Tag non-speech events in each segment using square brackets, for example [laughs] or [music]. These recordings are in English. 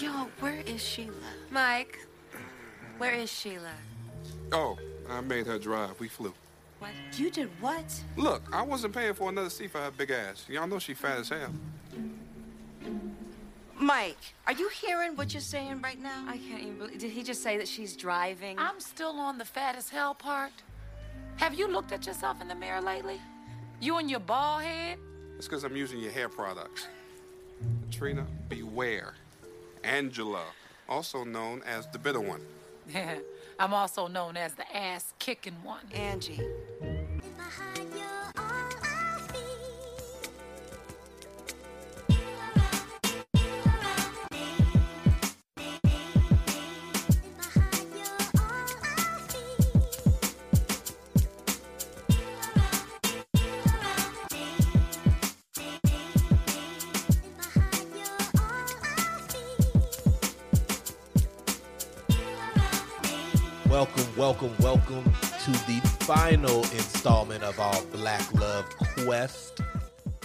Yo, where is Sheila? Mike, where is Sheila? Oh, I made her drive. We flew. What? You did what? Look, I wasn't paying for another seat for her big ass. Y'all know she fat as hell. Mike, are you hearing what you're saying right now? I can't even believe. Did he just say that she's driving? I'm still on the fat as hell part. Have you looked at yourself in the mirror lately? You and your bald head? It's because I'm using your hair products. Trina, beware. Angela, also known as the bitter one. Yeah. [laughs] I'm also known as the ass kicking one. Angie. Welcome, welcome, welcome to the final installment of our Black Love Quest,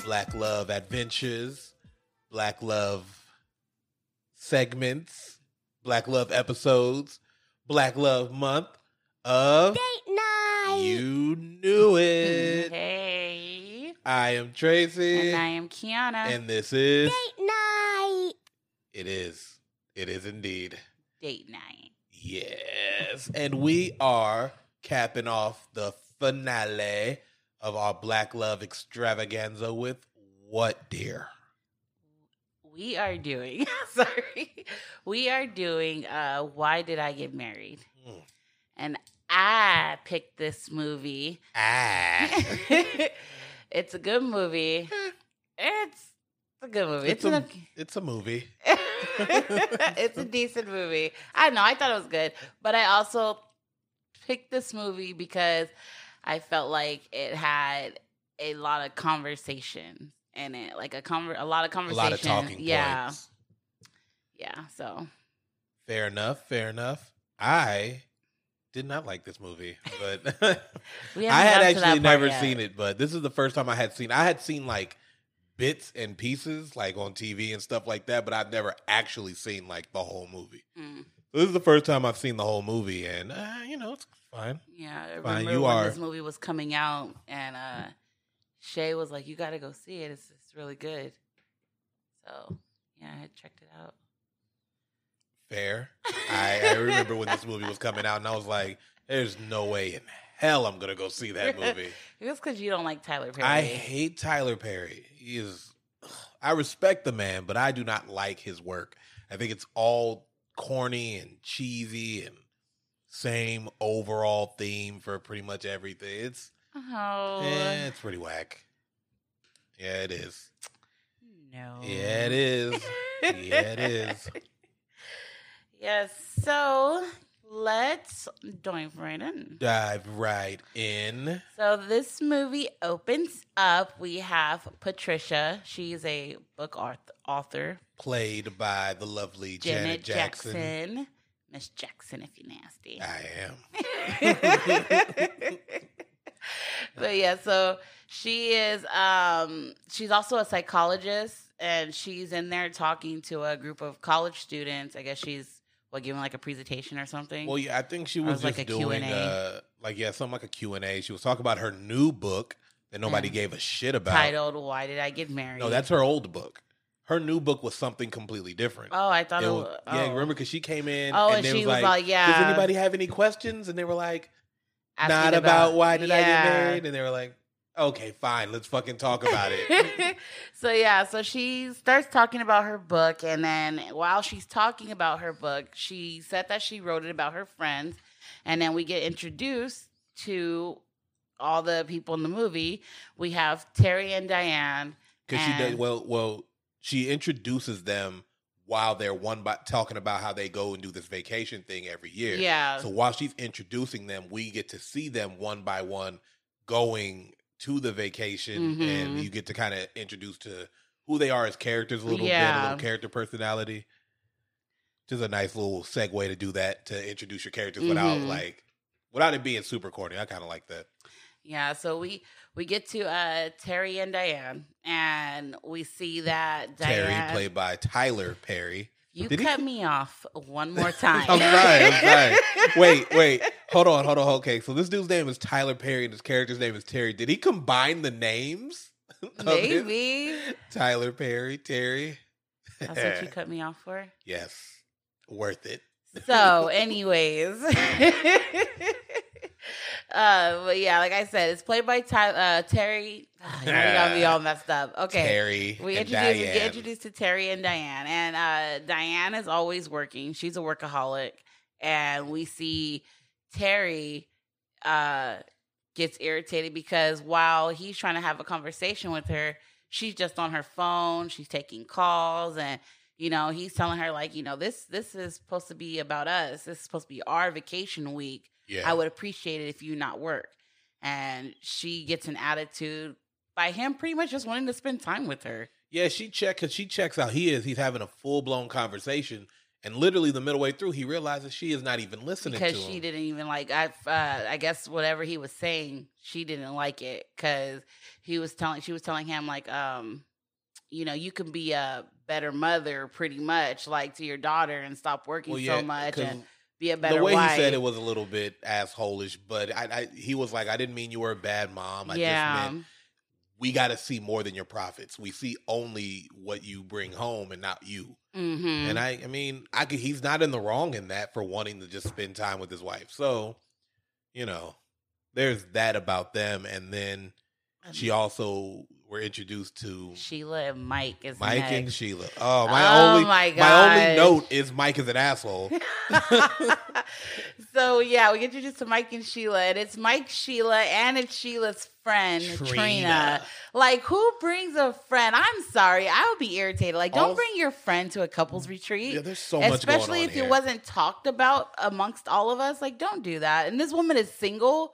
Black Love Adventures, Black Love segments, Black Love episodes, Black Love Month of Date night. You Knew It. Hey. I am Tracy, And I am Kiana. and this is Date night. it is it is indeed. Date night. Yes. And we are capping off the finale of our Black Love extravaganza with what, dear? We are doing, [laughs] sorry, we are doing uh, Why Did I Get Married? Hmm. And I picked this movie. Ah. [laughs] it's a good movie. [laughs] It's a good movie. it's, It's, a, it's a movie. [laughs] it's a decent movie. I know. I thought it was good, but I also picked this movie because I felt like it had a lot of conversation in it, like a conver- a lot of conversation, A lot of talking yeah, points. yeah. So Fair enough. Fair enough. I did not like this movie, but [laughs] [laughs] I had gotten to that actually never yet. seen it, but this is the first time I had seen. I had seen like bits and pieces, like on TV and stuff like that, but I've never actually seen like the whole movie. Mm, This is the first time I've seen the whole movie, and uh, you know it's fine. yeah, I Fine, remember you when are- this movie was coming out, and uh Shay was like, "You got to go see it. It's it's really good." So yeah, I had checked it out. Fair. I, I remember when this movie was coming out, and I was like, "There's no way in hell I'm gonna go see that [laughs] movie." It's because you don't like Tyler Perry. I hate Tyler Perry. He is. I respect the man, but I do not like his work. I think it's all corny and cheesy and same overall theme for pretty much everything. It's Oh eh, it's pretty whack. Yeah, it is. no. Yeah, it is. yeah, it is. [laughs] Yes. So let's dive right in. Dive right in. So this movie opens up. We have Patricia. She's a book author. Played by the lovely Janet, Janet, Jackson. Jackson. Miss Jackson, if you're nasty. I am. [laughs] but yeah, so she is um she's also a psychologist and she's in there talking to a group of college students. I guess she's what giving like a presentation or something. Well, yeah, I think she was was just like a doing Q&A. uh, like yeah, something like a Q and A. She was talking about her new book that nobody Mm. gave a shit about. titled Why Did I Get Married? No, that's her old book. Her new book was something completely different. Oh, I thought It it was- was, yeah, oh. remember because she came in Oh, and, and she was like, like, yeah. "Does anybody have any questions?" And they were like, Asking "Not about, why did I get married?" And they were like, "Okay, fine, let's fucking talk about it." [laughs] so yeah, so she starts talking about her book, and then while she's talking about her book, she said that she wrote it about her friends, and then we get introduced to all the people in the movie. We have Terry and Diane. Because she does well. Well, she introduces them while they're one by talking about how they go and do this vacation thing every year. Yeah. So while she's introducing them, we get to see them one by one going to the vacation, and Mhm. you get to kind of introduce to who they are as characters a little bit, a little character personality. Just a nice little segue to do that to introduce your characters without Mhm. like without it being super corny. I kind of like that. Yeah, so we we get to uh Terry and Diane, and we see that Diane Terry, played by Tyler Perry. You Did he- cut me off one more [laughs] time. I'm sorry. I'm sorry. [laughs] Wait, wait. Hold on, hold on. Okay, so this dude's name is Tyler Perry, and his character's name is Terry. Did he combine the names? [laughs] Maybe. Tyler Perry, Terry. That's what you [laughs] cut me off for. Yes, worth it. So, [laughs] anyways, uh, but yeah, like I said, it's played by Ty- uh, Terry. you got me all messed up. Okay, Terry. we introduced we get introduced to Terry and Diane, and uh, Diane is always working. She's a workaholic, and we see Terry uh, gets irritated because while he's trying to have a conversation with her, she's just on her phone. She's taking calls, and you know he's telling her like, you know, this this is supposed to be about us. This is supposed to be our vacation week. Yeah. I would appreciate it if you not work. And she gets an attitude by him pretty much just wanting to spend time with her. Yeah, she check because she checks out. He is. He's having a full blown conversation, and literally the middle way through, he realizes she is not even listening because she him. didn't even like I uh, I guess whatever he was saying, she didn't like it cuz he was telling she was telling him like um you know, you can be a better mother pretty much like to your daughter and stop working Well, yeah, so much and be a better the way wife. he said it was a little bit assholish, but I, I he was like, I didn't mean you were a bad mom. I yeah. just meant we got to see more than your profits. We see only what you bring home and not you. Mhm. And I, I mean, I could. He's not in the wrong in that for wanting to just spend time with his wife. So, you know, there's that about them. And then she also were introduced to Sheila and Mike is Mike next. and Sheila. Oh, my Oh only my my only note is Mike is an asshole. [laughs] [laughs] [laughs] so yeah, we get introduced to Mike and Sheila, and it's Mike, Sheila, and it's Sheila's friend Trina. Like, who brings a friend? I'm sorry, I would be irritated. Like, don't Also- bring your friend to a couples retreat. Yeah, there's so much Especially if here. it wasn't talked about amongst all of us. Like, don't do that. And this woman is single.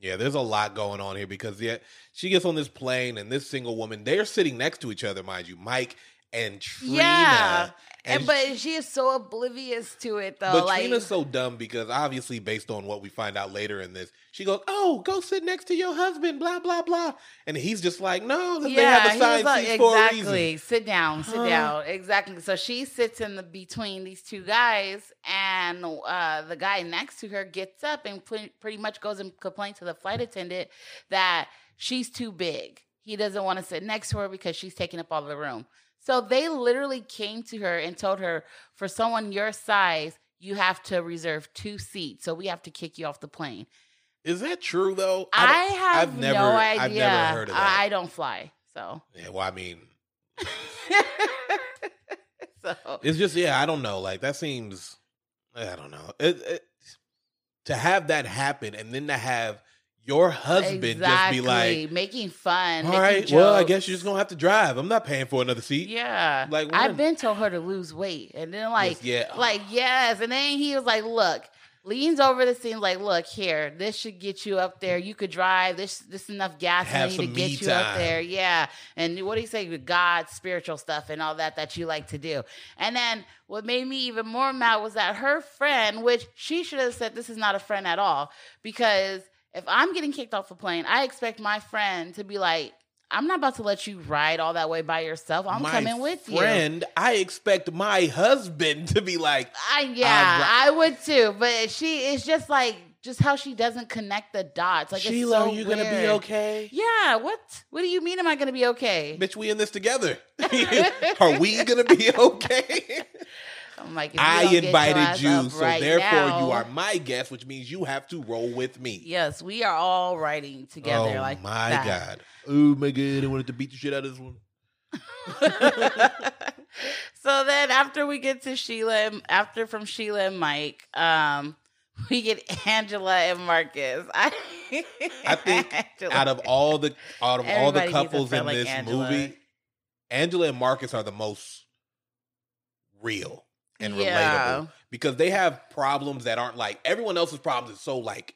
Yeah, there's a lot going on here because yeah, she gets on this plane and this single woman, they're sitting next to each other, mind you, Mike and Trina. Yeah. And, And but she is so oblivious to it though. But like Trina's so dumb because obviously, based on what we find out later in this, she goes, "Oh, go sit next to your husband." Blah blah blah, and he's just like, "No, they have he was assigned like, seats for a exactly. reason." Sit down, sit Huh. down. Exactly. So she sits in the between these two guys, and uh, the guy next to her gets up and pre- pretty much goes and complains to the flight attendant that she's too big. He doesn't want to sit next to her because she's taking up all the room. So they literally came to her and told her, for someone your size, you have to reserve two seats. So we have to kick you off the plane. Is that true though? I, don't- have I've never, no idea. I've never heard of that. I, I don't fly, so. yeah, well, I mean, [laughs] so it's just yeah, I don't know. Like that seems, I don't know. It, it, to have that happen and then to have your husband exactly. just be like, making fun. "All making right, well, I guess you're just gonna have to drive. I'm not paying for another seat." Yeah, Like, I've been told her to lose weight, and then like, Yes, yeah. like yes, and then he was like, "Look." Leans over the scene like, look here, this should get you up there. You could drive. This this enough gas Have money to get you up there. Yeah. And what do you say with God, spiritual stuff and all that that you like to do. And then what made me even more mad was that her friend, which she should have said this is not a friend at all, because if I'm getting kicked off a plane, I expect my friend to be like, I'm not about to let you ride all that way by yourself. I'm my coming with you. friend, I expect my husband to be like, I yeah, I would too. But she is just like just how she doesn't connect the dots. Like Sheila, so are you gonna be okay? Yeah. What? What do you mean? Am I gonna be okay? Bitch, we in this together. [laughs] [laughs] are we gonna be okay? [laughs] I'm like, I don't get your invited you, so right therefore now- you are my guest, which means you have to roll with me. Yes, we are all writing together. oh like my that. god! Oh my god! I wanted to beat the shit out of this one. [laughs] [laughs] so then after we get to Sheila, after from Sheila and Mike, um, [laughs] we get Angela and Marcus. I, I think Angela- Out of all the out of all the Everybody needs a couples in like this Angela. movie, Angela and Marcus are the most real and Yeah. relatable because they have problems that aren't like everyone else's problems is so like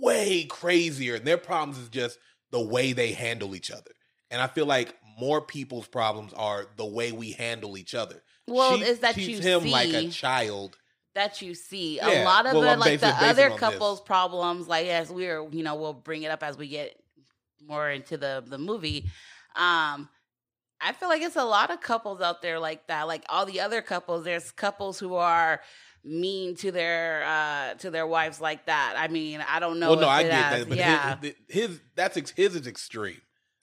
way crazier and their problems is just the way they handle each other. And I feel like more people's problems are the way we handle each other. Well, She is that you him like a child. that you see. Yeah, A lot of well, the I'm like the basing- basing other on this. couples problems, like as we're you know we'll bring it up as we get more into the the movie. Um, I feel like it's a lot of couples out there like that. Like all the other couples, there's couples who are mean to their uh to their wives like that. I mean, I don't know. well, no, I get has- that, but yeah, his, his that's his is extreme.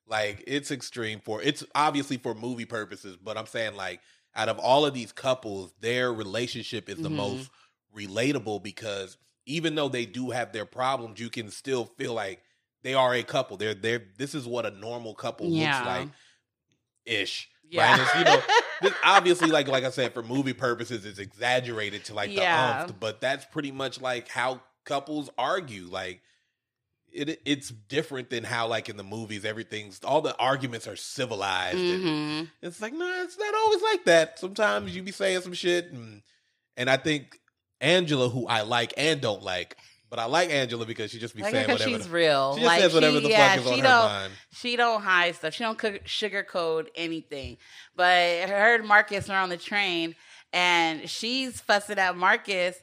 Like it's extreme for it's obviously for movie purposes, but I'm saying like out of all of these couples, their relationship is the Mhm. most relatable because even though they do have their problems, you can still feel like they are a couple. They're they're this is what a normal couple Yeah. looks like, ish. yeah. Right? You know, [laughs] this obviously like like I said for movie purposes it's exaggerated to like Yeah. the umph, but that's pretty much like how couples argue like it it's different than how like in the movies everything's all the arguments are civilized Mhm. it's like no it's not always like that sometimes you be saying some shit and and I think Angela who I like and don't like but I like Angela because she just be Like saying whatever she's the- real. she just like says whatever the yeah, fuck is on she her mind She don't hide stuff. She don't sugarcoat anything. But her and Marcus are on the train, and she's fussing at Marcus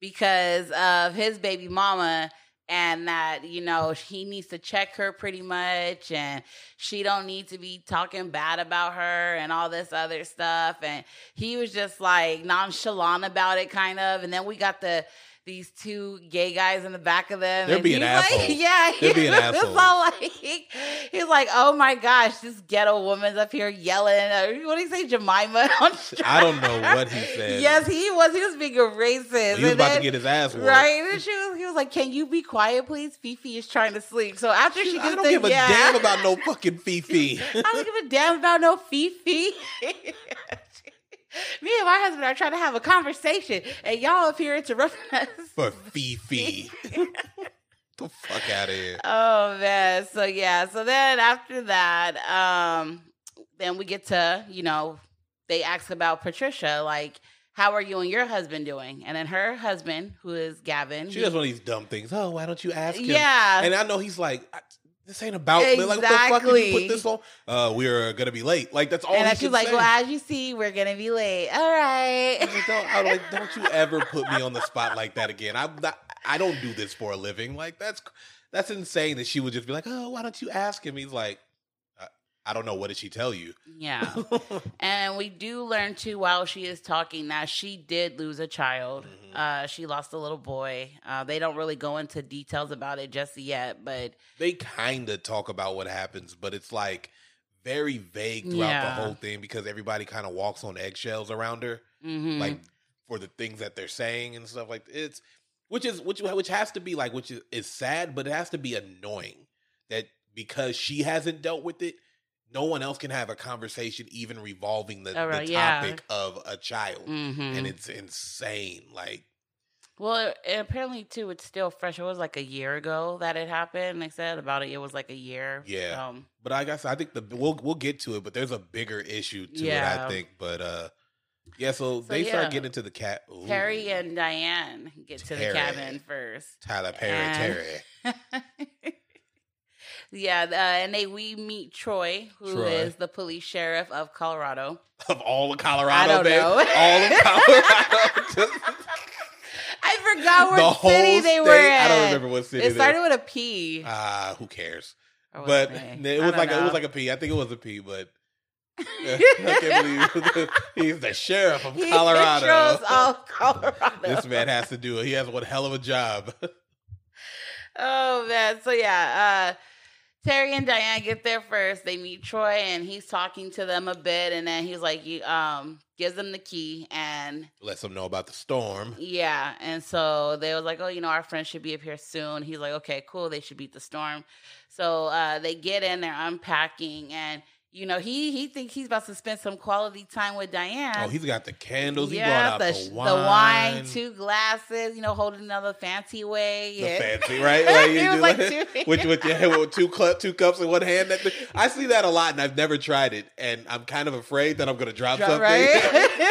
because of his baby mama, and that you know he needs to check her pretty much, and she don't need to be talking bad about her and all this other stuff. And he was just like nonchalant about it, kind of. And then we got the. These two gay guys in the back of them. They're and being assholes. Like, [laughs] yeah, They're being [laughs] assholes. all like, he's like, oh my gosh, this ghetto woman's up here yelling. Uh, What do you say, Jemima? [laughs] I don't know what he said Yes, he was. He was being a racist. he was And about to get his ass whooped Right, and she was, he was like, "Can you be quiet, please? Fifi is trying to sleep." So after she I gets don't the, give a yeah, damn about no fucking Fifi. I don't give a damn about no Fifi. Me and my husband are trying to have a conversation, and y'all up here interrupting [laughs] us. For Fifi. [laughs] the fuck out of here. Oh man. So yeah. So then after that, um, then we get to, you know, they ask about Patricia, like, how are you and your husband doing? And then her husband, who is Gavin, She he- does one of these dumb things. Oh, why don't you ask him? Yeah. And I know he's like, this ain't about me. Like, what the fuck did you Exactly. put this on? Uh, we're gonna be late. Like, that's all. and she's like, say. Well, as you see, we're gonna be late. All right. I was like, don't, I was like, don't you ever put me on the spot like that again. I'm not. I don't do this for a living. Like, that's that's insane that she would just be like, oh, why don't you ask him? He's like, I, don't know. What did she tell you? Yeah. [laughs] And we do learn too while she is talking that she did lose a child. Mhm. Uh, she lost a little boy. Uh, they don't really go into details about it just yet, but they kind of talk about what happens, but it's like very vague throughout Yeah. the whole thing because everybody kind of walks on eggshells around her, mhm. like for the things that they're saying and stuff like it's which is which which has to be like which is, is sad, but it has to be annoying that because she hasn't dealt with it, no one else can have a conversation even revolving the, right, the yeah. topic of a child. Mhm. And it's insane. Like Well, and apparently too, it's still fresh. It was like a year ago that it happened. They said about it. It was like a year. Yeah. Um, But I guess I think the we'll we'll get to it, but there's a bigger issue to it, I think. But uh yeah, so, So, they yeah. start getting into the cat ooh, Terry and Diane get to the cabin first. Tyler Perry and- Terry. [laughs] yeah, uh, and they we meet Troy, who is Troy. the police sheriff of Colorado. Of all of Colorado, don't man. know. All of [laughs] Colorado. [laughs] I forgot the what whole city they were in. I don't remember what city It started with a P. Ah, who cares? But it? it was like a, it was like a P. I think it was a P, but [laughs] I can't believe he's the sheriff of He Colorado. controls all Colorado. this man has to do it. He has one hell of a job. Oh man. So yeah, uh Terry and Diane get there first. They meet Troy and he's talking to them a bit and then he's like you um gives them the key and lets them know about the storm. yeah, and so they was like, "Oh, you know, our friends should be up here soon." He's like, "Okay, cool. They should beat the storm." So uh, they get in, they're unpacking, and you know, he he thinks he's about to spend some quality time with Diane. Oh, he's got the candles. He yeah, brought out the, the, the wine, two glasses, you know, holding another fancy way. the yeah. fancy, right? Like [laughs] you It was do like like- two- [laughs] with with, your, with two cl- two cups in one hand. That. I see that a lot, and I've never tried it, and I'm kind of afraid that I'm going to drop something. right?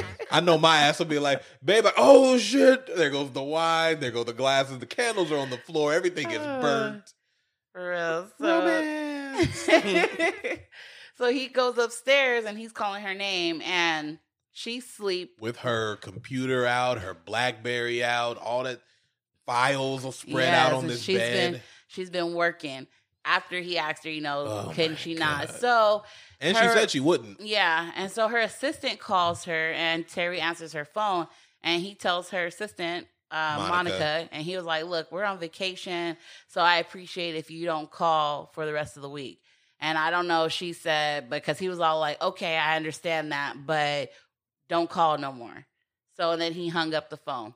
[laughs] I know my ass will be like, babe, oh shit! There goes the wine. There go the glasses. The candles are on the floor. Everything is uh, burnt. For real. So, [laughs] So he goes upstairs and he's calling her name, and she's sleep with her computer out, her BlackBerry out, all that files are spread Yes, out on this she's bed. been she's been working after he asked her, you know, Oh can she not? So And she said she wouldn't. yeah, and so her assistant calls her, and Terry answers her phone, and he tells her assistant uh, Monica. Monica. and he was like, "Look, we're on vacation, so I appreciate if you don't call for the rest of the week." And I don't know, she said because he was all like, "Okay, I understand that, but don't call no more." So and then he hung up the phone.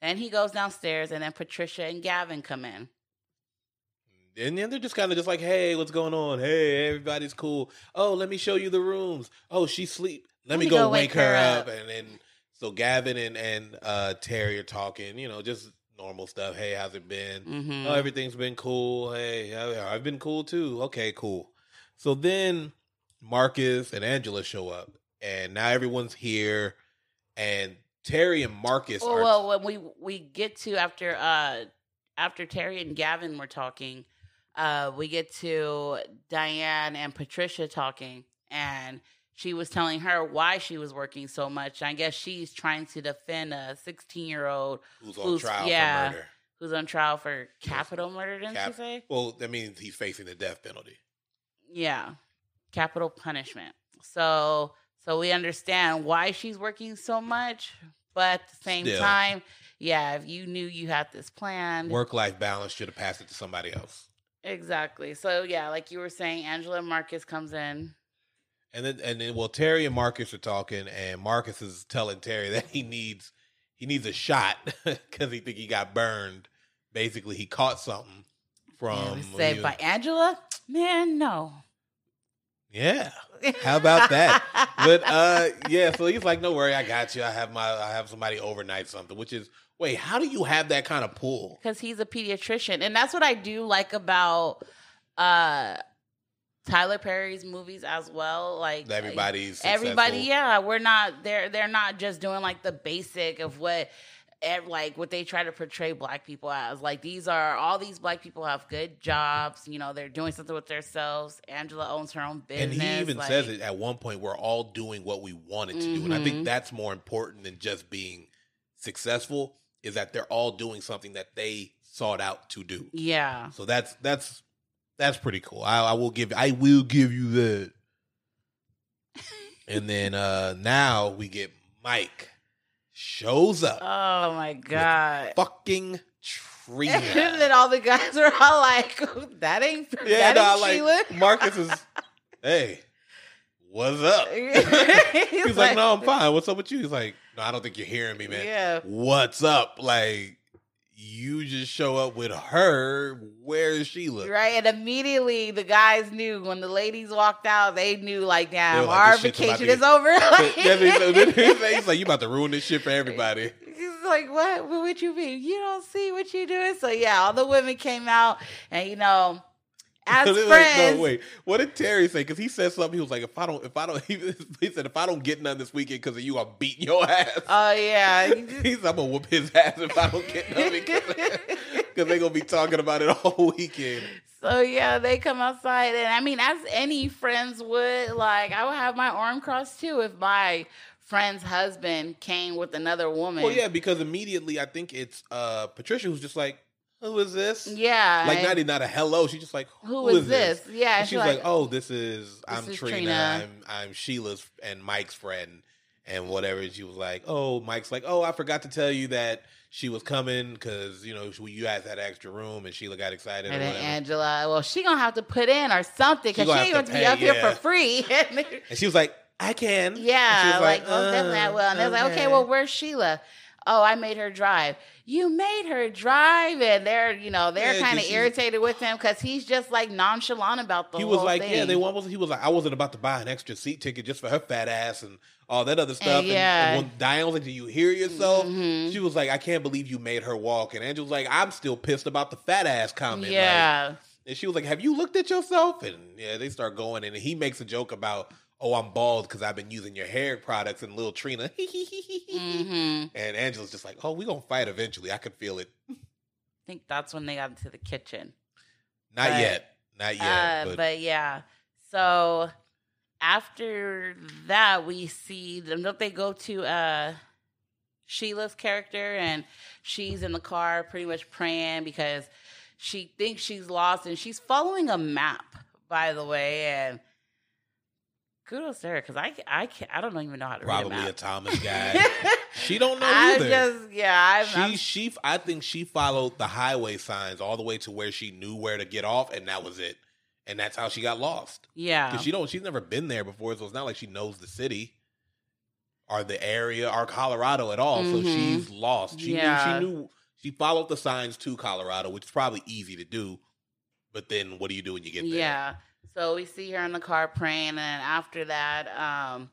Then he goes downstairs, and then Patricia and Gavin come in. And then they're just kind of just like, hey, what's going on? Hey, everybody's cool. Oh, let me show you the rooms. Oh, she's sleep. Let, me, go, wake, her, up. And then so Gavin and and uh, Terry are talking. You know, just normal stuff. Hey, how's it been? Mhm. Oh, everything's been cool. Hey, I've been cool too. Okay, cool. So then Marcus and Angela show up, and now everyone's here, and Terry and Marcus Well, are. well, when we we get to after uh after Terry and Gavin were talking, uh we get to Diane and Patricia talking and she was telling her why she was working so much. I guess she's trying to defend a 16-year-old who's on who's- trial yeah. for murder? who's on trial for capital murder, didn't Cap- she say? Well, that means he's facing the death penalty. Yeah. Capital punishment. So so we understand why she's working so much, but at the same Still. time, yeah, if you knew you had this plan. Work life balance should have passed it to somebody else. Exactly. So yeah, like you were saying, Angela Marcus comes in. And then and then well Terry and Marcus are talking and Marcus is telling Terry that he needs he needs a shot [laughs] because he think he got burned. Basically he caught something from and was when said he by Angela? Man, no. Yeah. [laughs] How about that? But uh yeah, so he's like, No worry, I got you. I have my I have somebody overnight something, which is wait, how do you have that kind of pull? because he's a pediatrician and that's what i do like about uh tyler perry's movies as well like Everybody's everybody successful. yeah we're not they're they're not just doing like the basic of what like what they try to portray black people as like these are all these black people have good jobs you know they're doing something with themselves angela owns her own business And he even like- says it at one point, we're all doing what we wanted to do. And I think mm-hmm. that's more important than just being successful, is that they're all doing something that they sought out to do. yeah So that's that's that's pretty cool. I, I will give I will give you that. [laughs] and then uh now we get Mike shows up. oh my god fucking [laughs] and Trina. then all the guys are all like [laughs] that ain't yeah, that no, ain't like Sheila. Marcus is hey, what's up? He's He's like, no, I'm fine. What's up with you? He's like, no, I don't think you're hearing me, man. Yeah. What's up? Like, you just show up with her. Where is she? Sheila? Right, and immediately the guys knew when the ladies walked out. They knew like, damn, like, our this shit's about vacation is over. Like, He's like, you about to ruin this shit for everybody. He's like, what? What would you mean? You don't see what you doing? So yeah, all the women came out, and you know, as [laughs] They're like, friends, no, wait. What did Terry say? Because he said something. He was like, if I don't, if I don't, he, [laughs] he said, if I don't get none this weekend because of you, I'm beating your ass. Oh yeah, [laughs] He just- He's, I'm gonna whoop his ass if I don't get none because they're gonna be talking about it all weekend. So yeah, they come outside, and I mean, as any friends would, like I would have my arm crossed too if my friend's husband came with another woman. Well, yeah, because immediately I think it's uh Patricia who's just like, who is this? yeah. Like not even not a hello. She's just like, who, who is this? Yeah, And she's she's like, like, oh, this is I'm is Trina. Trina. I'm I'm Sheila's and Mike's friend and whatever. And she was like, oh, Mike's like, oh, I forgot to tell you that she was coming because you know you guys had an extra room and Sheila got excited. And or then. Angela, well, she gonna have to put in or something because she, gonna ain't gonna to be pay, up here for free. [laughs] and she was like, I can. And she yeah, was like, oh, definitely I "Uh, will. And they're like, okay, well, where's Sheila? Oh, I made her drive. You made her drive, and they're, you know, they're Yeah, kind of irritated with him because he's just like nonchalant about the he was like, thing. yeah, they almost. He was like, I wasn't about to buy an extra seat ticket just for her fat ass and all that other stuff. And, yeah. and when Diane was like, "Do you hear yourself?" Mhm. She was like, "I can't believe you made her walk." And Angela was like, "I'm still pissed about the fat ass comment." like- Yeah, and she was like, "Have you looked at yourself?" And yeah, they start going, and he makes a joke about, "Oh, I'm bald because I've been using your hair products." And little Trina, [laughs] hmm and Angela's just like, "Oh, we're gonna fight eventually. I could feel it." I think that's when they got into the kitchen. Not But- yet, not yet. uh, but, but, yeah, so after that, we see them. Don't they go to uh, Sheila's character, and she's in the car, pretty much praying because she thinks she's lost and she's following a map, by the way. And kudos to her because I, I, can't, I don't even know how to Probably a a. Thomas Guide. [laughs] she don't know I either. just, yeah, I'm, I'm- she she I think she followed the highway signs all the way to where she knew where to get off, and that was it. And that's how she got lost. yeah. Because she don't she's never been there before, so it's not like she knows the city or the area or Colorado at all. So Mhm. she's lost. She Yeah. knew she knew she followed the signs to Colorado, which is probably easy to do. But then what do you do when you get there? Yeah. So we see her in the car praying, and after that, um,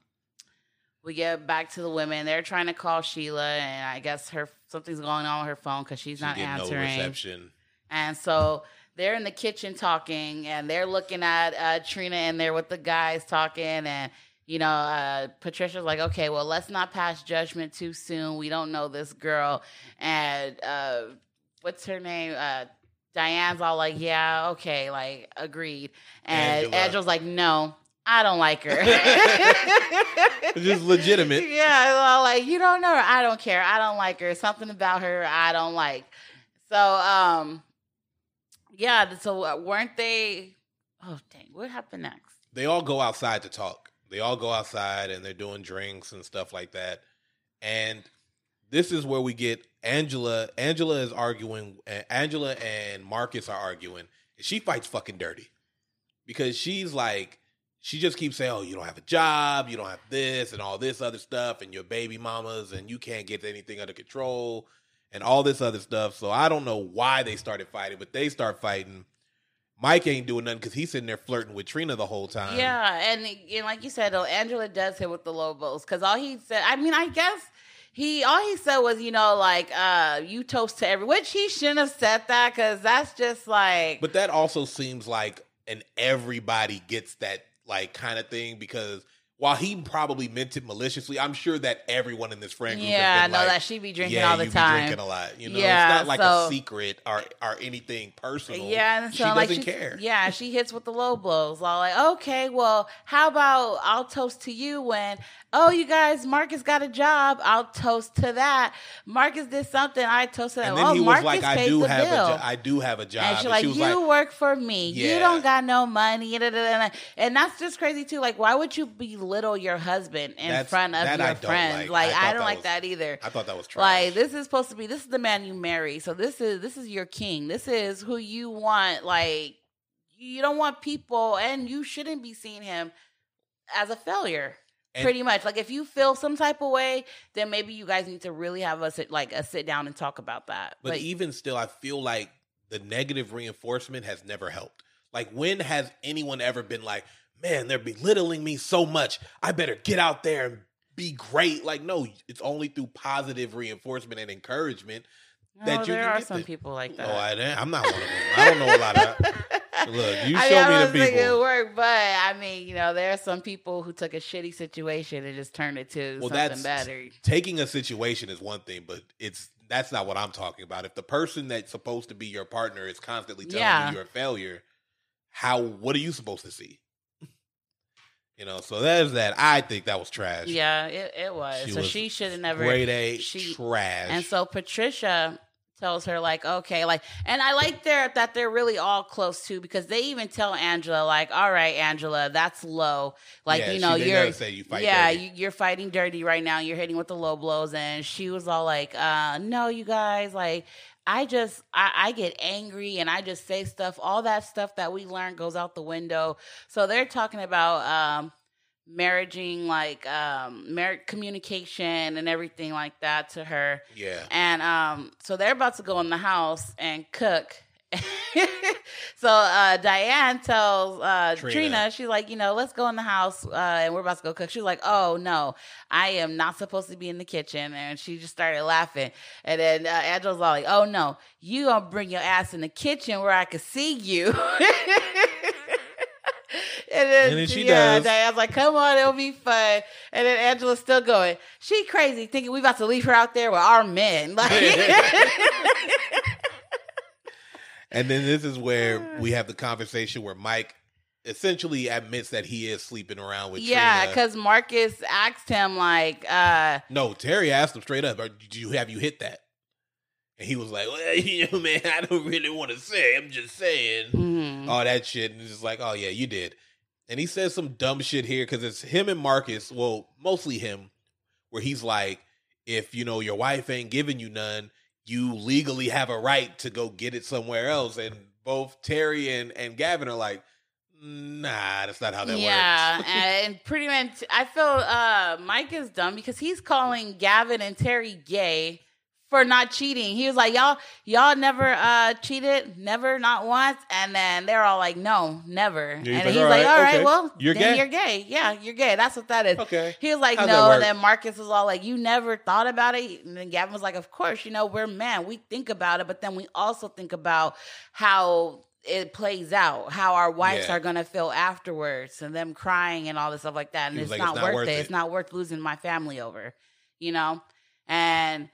we get back to the women. They're trying to call Sheila, and I guess her something's going on with her phone because she's She not get no answering. reception. and so they're in the kitchen talking, and they're looking at uh, Trina in there with the guys talking, and you know, uh, Patricia's like, okay, well, let's not pass judgment too soon. We don't know this girl, and uh, what's her name? Diane's all like, yeah, okay, like agreed. And Angela. Angela's like, no, I don't like her. [laughs] Just legitimate. [laughs] Yeah, well, like you don't know her. I don't care. I don't like her. Something about her I don't like. So, um, yeah. So uh, weren't they? Oh dang! What happened next? they all go outside to talk. They all go outside and they're doing drinks and stuff like that. And this is where we get Angela. Angela is arguing. Angela and Marcus are arguing. She fights fucking dirty because she's like, she just keeps saying, "Oh, you don't have a job. You don't have this and all this other stuff, and your baby mamas, and you can't get anything under control, and all this other stuff." So I don't know why they started fighting, but they start fighting. Mike ain't doing nothing because he's sitting there flirting with Trina the whole time. yeah, and, and like you said, Angela does hit with the low blows because all he said. I mean, I guess. He all he said was, you know, like uh you toast to every which he shouldn't have said that because that's just like But that also seems like an everybody gets that like kind of thing because while he probably meant it maliciously, I'm sure that everyone in this friend group yeah, I know like, that she be drinking yeah, all the you time. Be drinking a lot, you know. Yeah, it's not like so- a secret or or anything personal. Yeah, and so she like doesn't she, care. Yeah, she hits with the low blows. All like, okay, well, how about I'll toast to you when oh you guys, Marcus got a job. I'll toast to that. Marcus did something. I toast to that. And then oh, he Marcus was like, "I do have bill. a jo- I do have a job." and she's And like, she was "You like, work for me. You don't got no money." And that's just crazy too. Like, why would you belittle your husband in That's- front of your I friends? like. I Like, thought I, don't like was- that either. I thought that was trash. Like this is supposed to be this is the man you marry. So this is this is your king. This is who you want. Like you don't want people, and you shouldn't be seeing him as a failure. And- pretty much. Like if you feel some type of way, then maybe you guys need to really have a sit like a sit down and talk about that. But But, even still, I feel like the negative reinforcement has never helped. Like, when has anyone ever been like, man, they're belittling me so much. I better get out there and be great? Like, no, it's only through positive reinforcement and encouragement. no, that you there are some the- people like that. No, I, I'm not one of them. I don't know a lot of [laughs] Look, you I show mean, I me the people. It work, but I mean, you know, there are some people who took a shitty situation and just turned it to Well, something better. taking a situation is one thing, but it's that's not what I'm talking about. If the person that's supposed to be your partner is constantly telling Yeah. you you're a failure, how what are you supposed to see? You know, so there's that. I think that was trash. Yeah, it, it was. She so was she should have never. Grade A she- trash. And so Patricia tells her like, okay, like, and I like there that they're really all close too because they even tell Angela like, all right, Angela, that's low. Like, Yeah, you know, she- you're you fight yeah, dirty. You, you're fighting dirty right now. You're hitting with the low blows, and she was all like, uh, no, you guys, like. I just I, I get angry and I just say stuff. All that stuff that we learned goes out the window. So they're talking about um, marrying, like um, marriage communication and everything like that to her. yeah. And um, so they're about to go in the house and cook. [laughs] so uh, Diane tells uh, Trina. Trina. she's like, you know, let's go in the house uh, and we're about to go cook. She's like, oh no, I am not supposed to be in the kitchen. And she just started laughing. And then uh, Angela's all like, oh no, you gonna bring your ass in the kitchen where I can see you. [laughs] And then, And then she yeah, does. Diane's like, come on, it'll be fun. And then Angela's still going, she crazy, thinking we about to leave her out there with our men. [laughs] Like, And then this is where [sighs] we have the conversation where Mike essentially admits that he is sleeping around with yeah, because Marcus asked him, like, uh, No, Terry asked him straight up, "Do you have you hit that?" And he was like, well, [laughs] you know, man, I don't really want to say. I'm just saying Mhm. all that shit. And it's just like, oh yeah, you did. And he says some dumb shit here because it's him and Marcus. Well, mostly him, where he's like, if you know your wife ain't giving you none, you legally have a right to go get it somewhere else. And both Terry and and Gavin are like, nah, that's not how that yeah, works. Yeah, [laughs] and pretty much, I feel uh, Mike is dumb because he's calling Gavin and Terry gay for not cheating. He was like, "Y'all, y'all never uh, cheated, never, not once," and then they're all like, "No, never." he's and like, he's "All like, "All right, okay. well, You're then gay." You're gay. Yeah, you're gay. That's what that is." okay. He was like, How's no. And then Marcus was all like, you never thought about it. And then Gavin was like, of course, you know, we're men. We think about it, but then we also think about how it plays out, how our wives Yeah. are going to feel afterwards and them crying and all this stuff like that. And it's, like, not, "It's not worth, worth it. it." It's not worth losing my family over, you know? And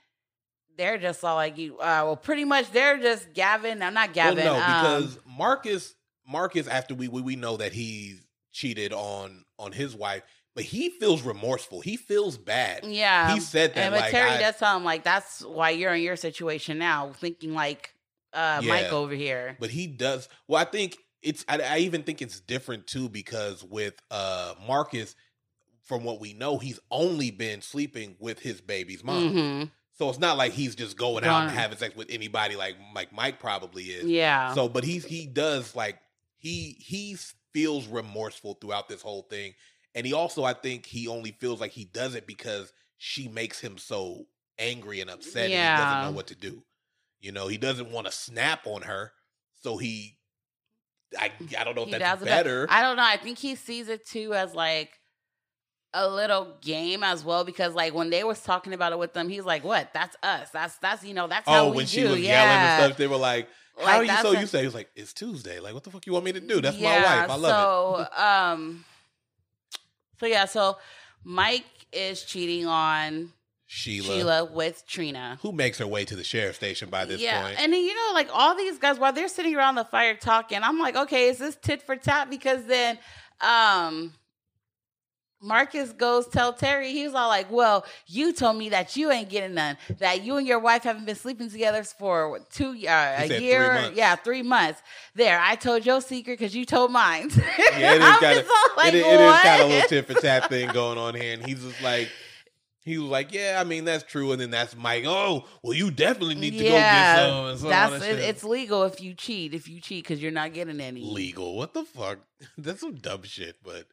they're just all like, you, uh, well, pretty much they're just Gavin. I'm not Gavin. Well, no, um, because Marcus, Marcus, after we, we we know that he cheated on on his wife, but he feels remorseful. He feels bad. Yeah. He said that. And but like, Terry I- does tell him like that's why you're in your situation now, thinking like uh Yeah. Mike over here. but he does. Well, I think it's. I, I even think it's different too because with uh Marcus, from what we know, he's only been sleeping with his baby's mom. Mhm. So it's not like he's just going out and having sex with anybody like like Mike probably is. Yeah. So, but he's he does like he he feels remorseful throughout this whole thing, and he also I think he only feels like he does it because she makes him so angry and upset, and he Yeah. doesn't know what to do. You know, he doesn't want to snap on her, so he. I I don't know if He that's it better. I don't know. I think he sees it too as like a little game as well because like when they was talking about it with them, he's like, "What? That's us. That's that's you know that's how oh, we when do." she was yeah. yelling and stuff, they were like, "How Like, are you so a- you say?" He was like, "It's Tuesday. Like, what the fuck you want me to do? That's my wife. I love it." so, um, so yeah, so Mike is cheating on Sheila, Sheila with Trina. who makes her way to the sheriff station by this yeah, point. and then, you know, like all these guys while they're sitting around the fire talking, I'm like, okay, is this tit for tat? Because then, um. Marcus goes tell Terry, he was all like, Well, you told me that you ain't getting none, that you and your wife haven't been sleeping together for what, two uh, a three year. months. Yeah, three months. There, I told your secret because you told mine. Yeah, it is [laughs] kind of like, it, is- it is kind of a little tit for tat thing [laughs] going on here, and he's just like. He was like, "Yeah, I mean that's true," and then that's Mike. Oh, well, you definitely need to go get some. That's it, it's legal if you cheat. If you cheat, because you're not getting any. legal. What the fuck? [laughs] That's some dumb shit. But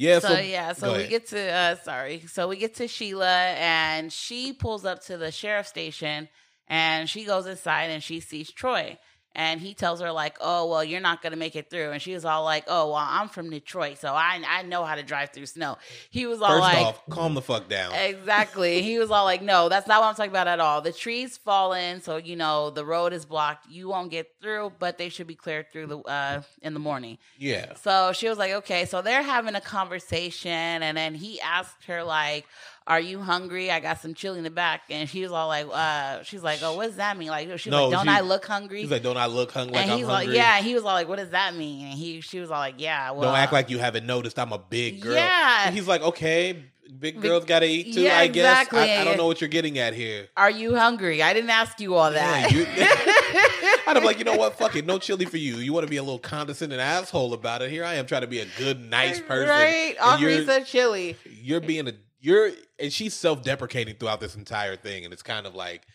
yeah, So, so, yeah, so we get to uh sorry. So we get to Sheila and she pulls up to the sheriff station and she goes inside and she sees Troy. And he tells her like, "Oh well, you're not gonna make it through." And she was all like, "Oh well, I'm from Detroit, so I I know how to drive through snow." He was all First like, off, calm the fuck down. Exactly. He was all like, "No, that's not what I'm talking about at all. The trees fallen, so you know the road is blocked. You won't get through, but they should be cleared through the uh in the morning." Yeah, So she was like, "Okay." So they're having a conversation, and then he asked her like, "Are you hungry? I got some chili in the back." And she was all like, "Uh," she's like, "Oh, what does that mean?" Like, she's No, like, "Don't she- I look hungry?" he's like, "Don't I look hungry? Like and I'm he's hungry? like, "Yeah." He was all like, "What does that mean?" And he, she was all like, "Yeah." Well, Don't act like you haven't noticed. I'm a big girl." Yeah. And he's like, "Okay, big girls got to eat too. Yeah, I guess. exactly. I, I don't know what you're getting at here." Are you hungry? I didn't ask you all that. Yeah, you- [laughs] [laughs] I'd be like, you know what? Fuck it. No chili for you. You want to be a little condescending asshole about it. Here I am trying to be a good, nice person. Right? and Offer me some chili. you're being a you're and she's self-deprecating throughout this entire thing and it's kind of like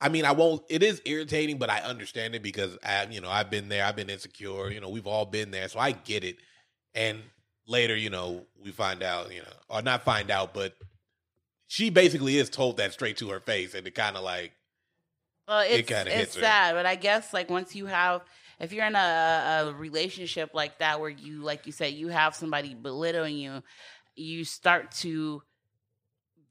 i mean i won't it is irritating but i understand it because i you know i've been there i've been insecure you know we've all been there so i get it and later you know we find out you know or not find out but she basically is told that straight to her face and it kind of like Well, It it's kinda it's hits her. sad, but I guess like once you have, if you're in a, a relationship like that where you, like you said, you have somebody belittling you, you start to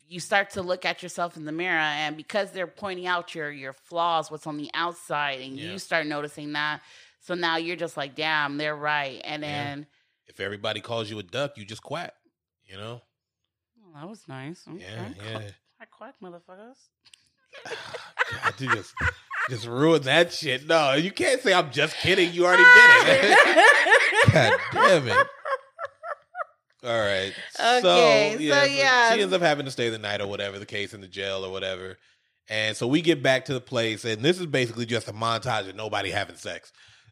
you start to look at yourself in the mirror and because they're pointing out your your flaws what's on the outside and Yeah. you start noticing that so now you're just like damn they're right and Yeah. then if everybody calls you a duck you just quack you know oh, that was nice okay. yeah yeah I quack motherfuckers God, you just just ruined that shit. No, you can't say I'm just kidding. You [laughs] already did it. [laughs] God damn it. All right. Okay, so, so yeah, yeah. She ends up having to stay the night or whatever the case in the jail or whatever. And so we get back to the place, and this is basically just a montage of nobody having sex.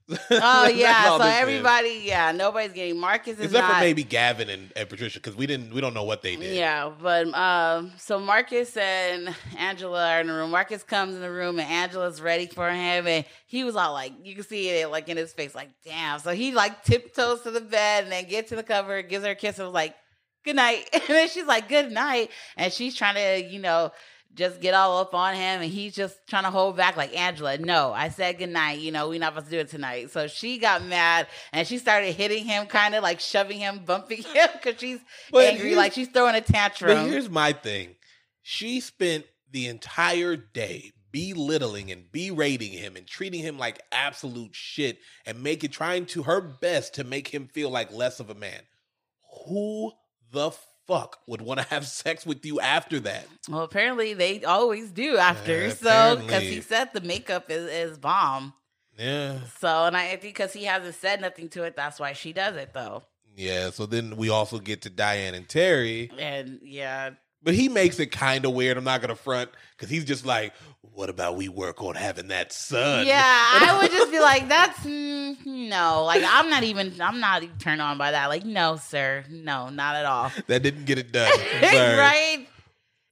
Oh [laughs] yeah, so is. everybody, yeah, nobody's getting Marcus is except not. for maybe Gavin and, and Patricia, because we didn't we don't know what they did. Yeah, but um, so Marcus and Angela are in the room. Marcus comes in the room and Angela's ready for him, and he was all like, you can see it like in his face, like, damn. So he like tiptoes to the bed and then gets to the cover, gives her a kiss, and was like, good night. [laughs] And then she's like, good night, and she's trying to, you know. Just get all up on him, and he's just trying to hold back. Like Angela, no, I said good night. You know, we're not supposed to do it tonight. So she got mad, and she started hitting him, kind of like shoving him, bumping [laughs] him, because she's But angry, like she's throwing a tantrum. But here's my thing. She spent the entire day belittling and berating him and treating him like absolute shit and making trying to her best to make him feel like less of a man. Who the fuck would want to have sex with you after that? Well, apparently they always do after. Yeah, so because he said the makeup is, is bomb. Yeah. So and I think because he hasn't said nothing to it, that's why she does it though. Yeah, so then we also get to Diane and Terry, And yeah, but he makes it kind of weird. I'm not gonna front because he's just like, "What about we work on having that son?" yeah, [laughs] I would just be like, that's mm, no, like I'm not even, I'm not even turned on by that. Like, no, sir, no, not at all. [laughs] that didn't get it done. [laughs] Right?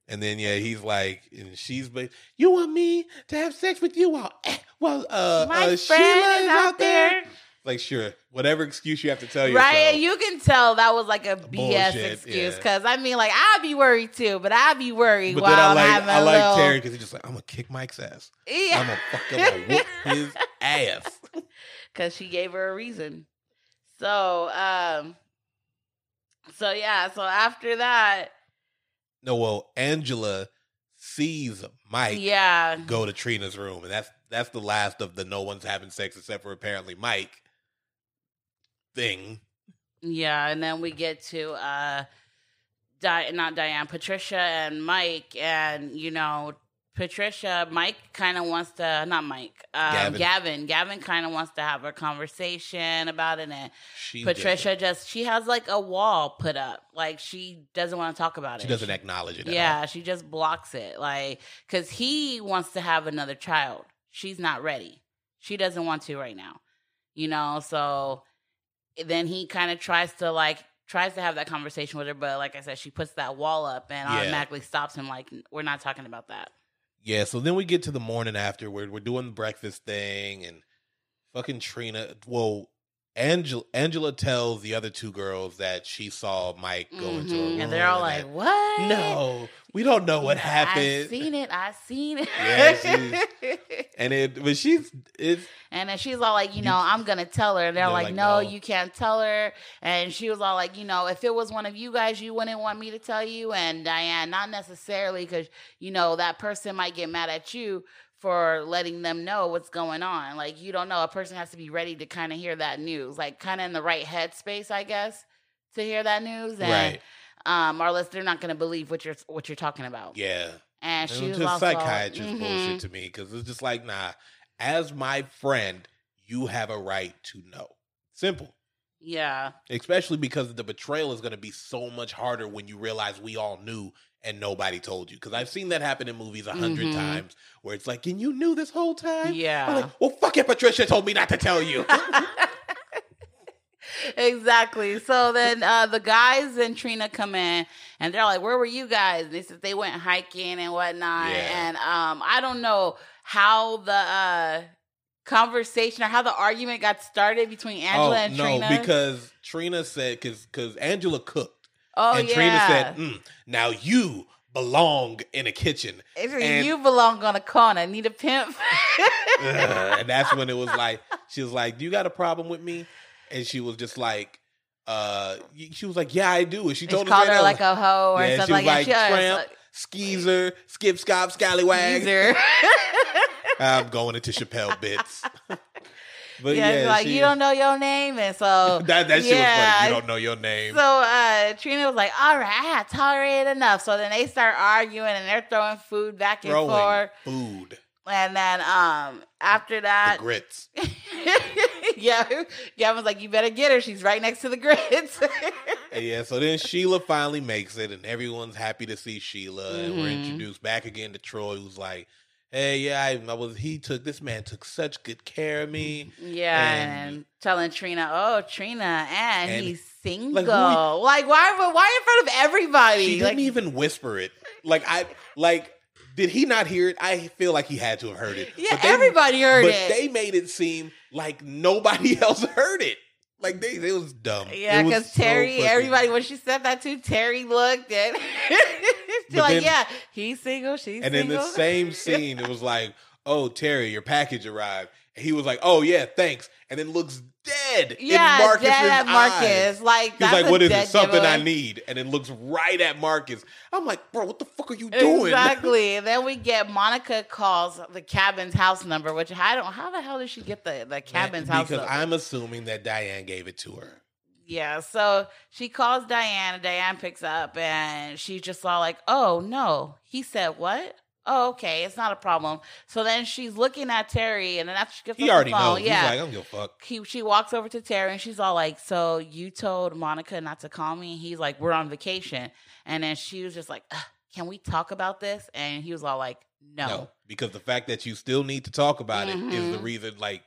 And then yeah, he's like, and she's like, "You want me to have sex with you while while uh, My uh Sheila is out there. Like, sure, whatever excuse you have to tell Right, and you can tell that was like a BS Bullshit, excuse. yeah. Because I mean, like I'd be worried too, but I'd be worried but while then I I'm like having like little. Terry because he's just like, I'm gonna kick Mike's ass. Yeah. I'm gonna fuck him, whoop [laughs] his ass. because she gave her a reason. So, um, so yeah, so after that, No, well, Angela sees Mike yeah, go to Trina's room, and that's that's the last of the no one's having sex except for apparently Mike thing. yeah, and then we get to uh, Di- not Diane, Patricia, and Mike, and you know. Patricia, Mike kind of wants to, not Mike, um, Gavin. Gavin. Gavin, kind of wants to have a conversation about it. And She Patricia just, she has like a wall put up. Like she doesn't want to talk about doesn't, it. she doesn't acknowledge it. at all. Yeah, she just blocks it. Like, because he wants to have another child. She's not ready. She doesn't want to right now. You know, so then he kind of tries to like tries to have that conversation with her, but like I said, she puts that wall up and Yeah. automatically stops him. Like, we're not talking about that. Yeah, so then we get to the morning after where we're doing the breakfast thing and fucking Trina well Angela Angela tells the other two girls that she saw Mike go into a room And they're all like, that- "What? No, we don't know what happened. I seen it. I seen it." Yeah, [laughs] and it but she's it's And then she's all like, you You- know, I'm gonna tell her. And they're They're like, like, no, no. you can't tell her. And she was all like, you know, if it was one of you guys, you wouldn't want me to tell you. And Diane, not necessarily, because you know that person might get mad at you for letting them know what's going on. Like you don't know. A person has to be ready to kind of hear that news, like kind of in the right headspace, I guess, to hear that news. And, right. Um, or else they're not gonna believe what you're what you're talking about. Yeah. And she It was was just also, psychiatrist Mhm. bullshit to me because it's just like, nah, as my friend, you have a right to know. Simple. Yeah. Especially because the betrayal is going to be so much harder when you realize we all knew and nobody told you. Because I've seen that happen in movies a 100 Mhm. times where it's like, and you knew this whole time? I'm Yeah. like, well, fuck it, Patricia told me not to tell you. [laughs] [laughs] exactly. So then uh, the guys and Trina come in and they're like, Where were you guys? And they said they went hiking and whatnot. Yeah. And um, I don't know how the uh, conversation or how the argument got started between Angela and oh, no, Trina. because Trina said, because because Angela cooked. Oh, yeah. and yeah. Trina said, mm, now you belong in a kitchen. And- you belong on a corner. Need a pimp. Ugh. [laughs] and that's when it was like she was like, "Do you got a problem with me?" And she was just like, "Uh," she was like, "Yeah, I do." And she She told called her like a hoe or yeah, she something was like, like, that. She- tramp, skeezer, skip, scop, scallywag. [laughs] I'm going into Chappelle bits. [laughs] but yeah, yeah, like she- you don't know your name, and so [laughs] that that shit was yeah, funny. You don't know your name. So uh, Trina was like, "All right, I tolerated enough." So then they start arguing, and they're throwing food back and Throwing forth. food, And then um, after the that, grits. [laughs] yeah, Gavin's like, you better get her. She's right next to the grits. Yeah, so then Sheila finally makes it, and everyone's happy to see Sheila. And we're Mhm. introduced back again to Troy, who's like, "Hey, yeah, I, I was. He took this man took such good care of me. yeah, And- and, telling Trina, oh, Trina, and, And- he's single. Like, Like, why? Why in front of everybody? She like, didn't even whisper it. Like I like." Did he not hear it? I feel like he had to have heard it. yeah, But they- everybody heard but it. But they made it seem like nobody [laughs] else heard it. Like they, it was dumb. Yeah, because Terry, fucking- everybody when she said that to Terry looked and [laughs] [laughs] like, then- "Yeah, he's single, she's And in the same [laughs] scene, it was like, "Oh, Terry, your package arrived." And he was like, "Oh yeah, thanks," and then looks dead yeah, in Marcus's dead at Marcus. eyes. Like, He's like, "What is it? Something I need," and then looks right at Marcus. I'm like, "Bro, what the fuck are you doing?" [laughs] Exactly. and then we get Monica calls the cabin's house number, which I don't. How the hell did she get the the eh, cabin's house because number? I'm assuming that Diane gave it to her. Yeah, so she calls Diane, and Diane picks up, and she's just all like, "Oh no," he said, "What?" Oh, okay, it's not a problem. So then she's looking at Terry, and then after she gets He already the phone, knows. yeah, He's like, "I don't give a fuck." he, she walks over to Terry, and she's all like, "So you told Monica not to call me?" He's like, "We're on vacation," and then she was just like, "Ugh, "Can we talk about this?" And he was all like, "No." No, because the fact that you still need to talk about it is the Mhm. reason. Like,